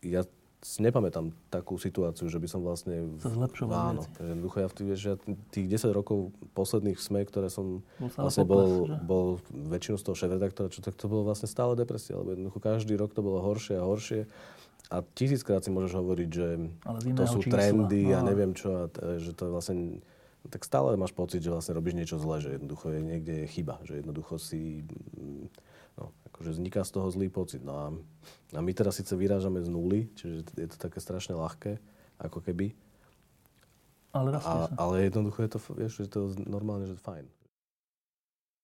ja si nepamätám takú situáciu, že by som vlastne... Sa zlepšoval Áno, veci. jednoducho ja vieš, ja tých 10 rokov posledných SME, ktoré som bol vlastne bol, bol väčšinu z toho šéf-redaktora, čo tak to bolo vlastne stále depresia, lebo jednoducho každý rok to bolo horšie a horšie. A tisíckrát si môžeš hovoriť, že to sú čísla. trendy no. a neviem čo, a t- že to je vlastne... Tak stále máš pocit, že vlastne robíš niečo zlé, že jednoducho je niekde je chyba, že jednoducho si No, akože vzniká z toho zlý pocit. No a, a my teraz síce vyrážame z nuly, čiže je to také strašne ľahké, ako keby. Ale, a, ale jednoducho je to, vieš, že to normálne, že fajn.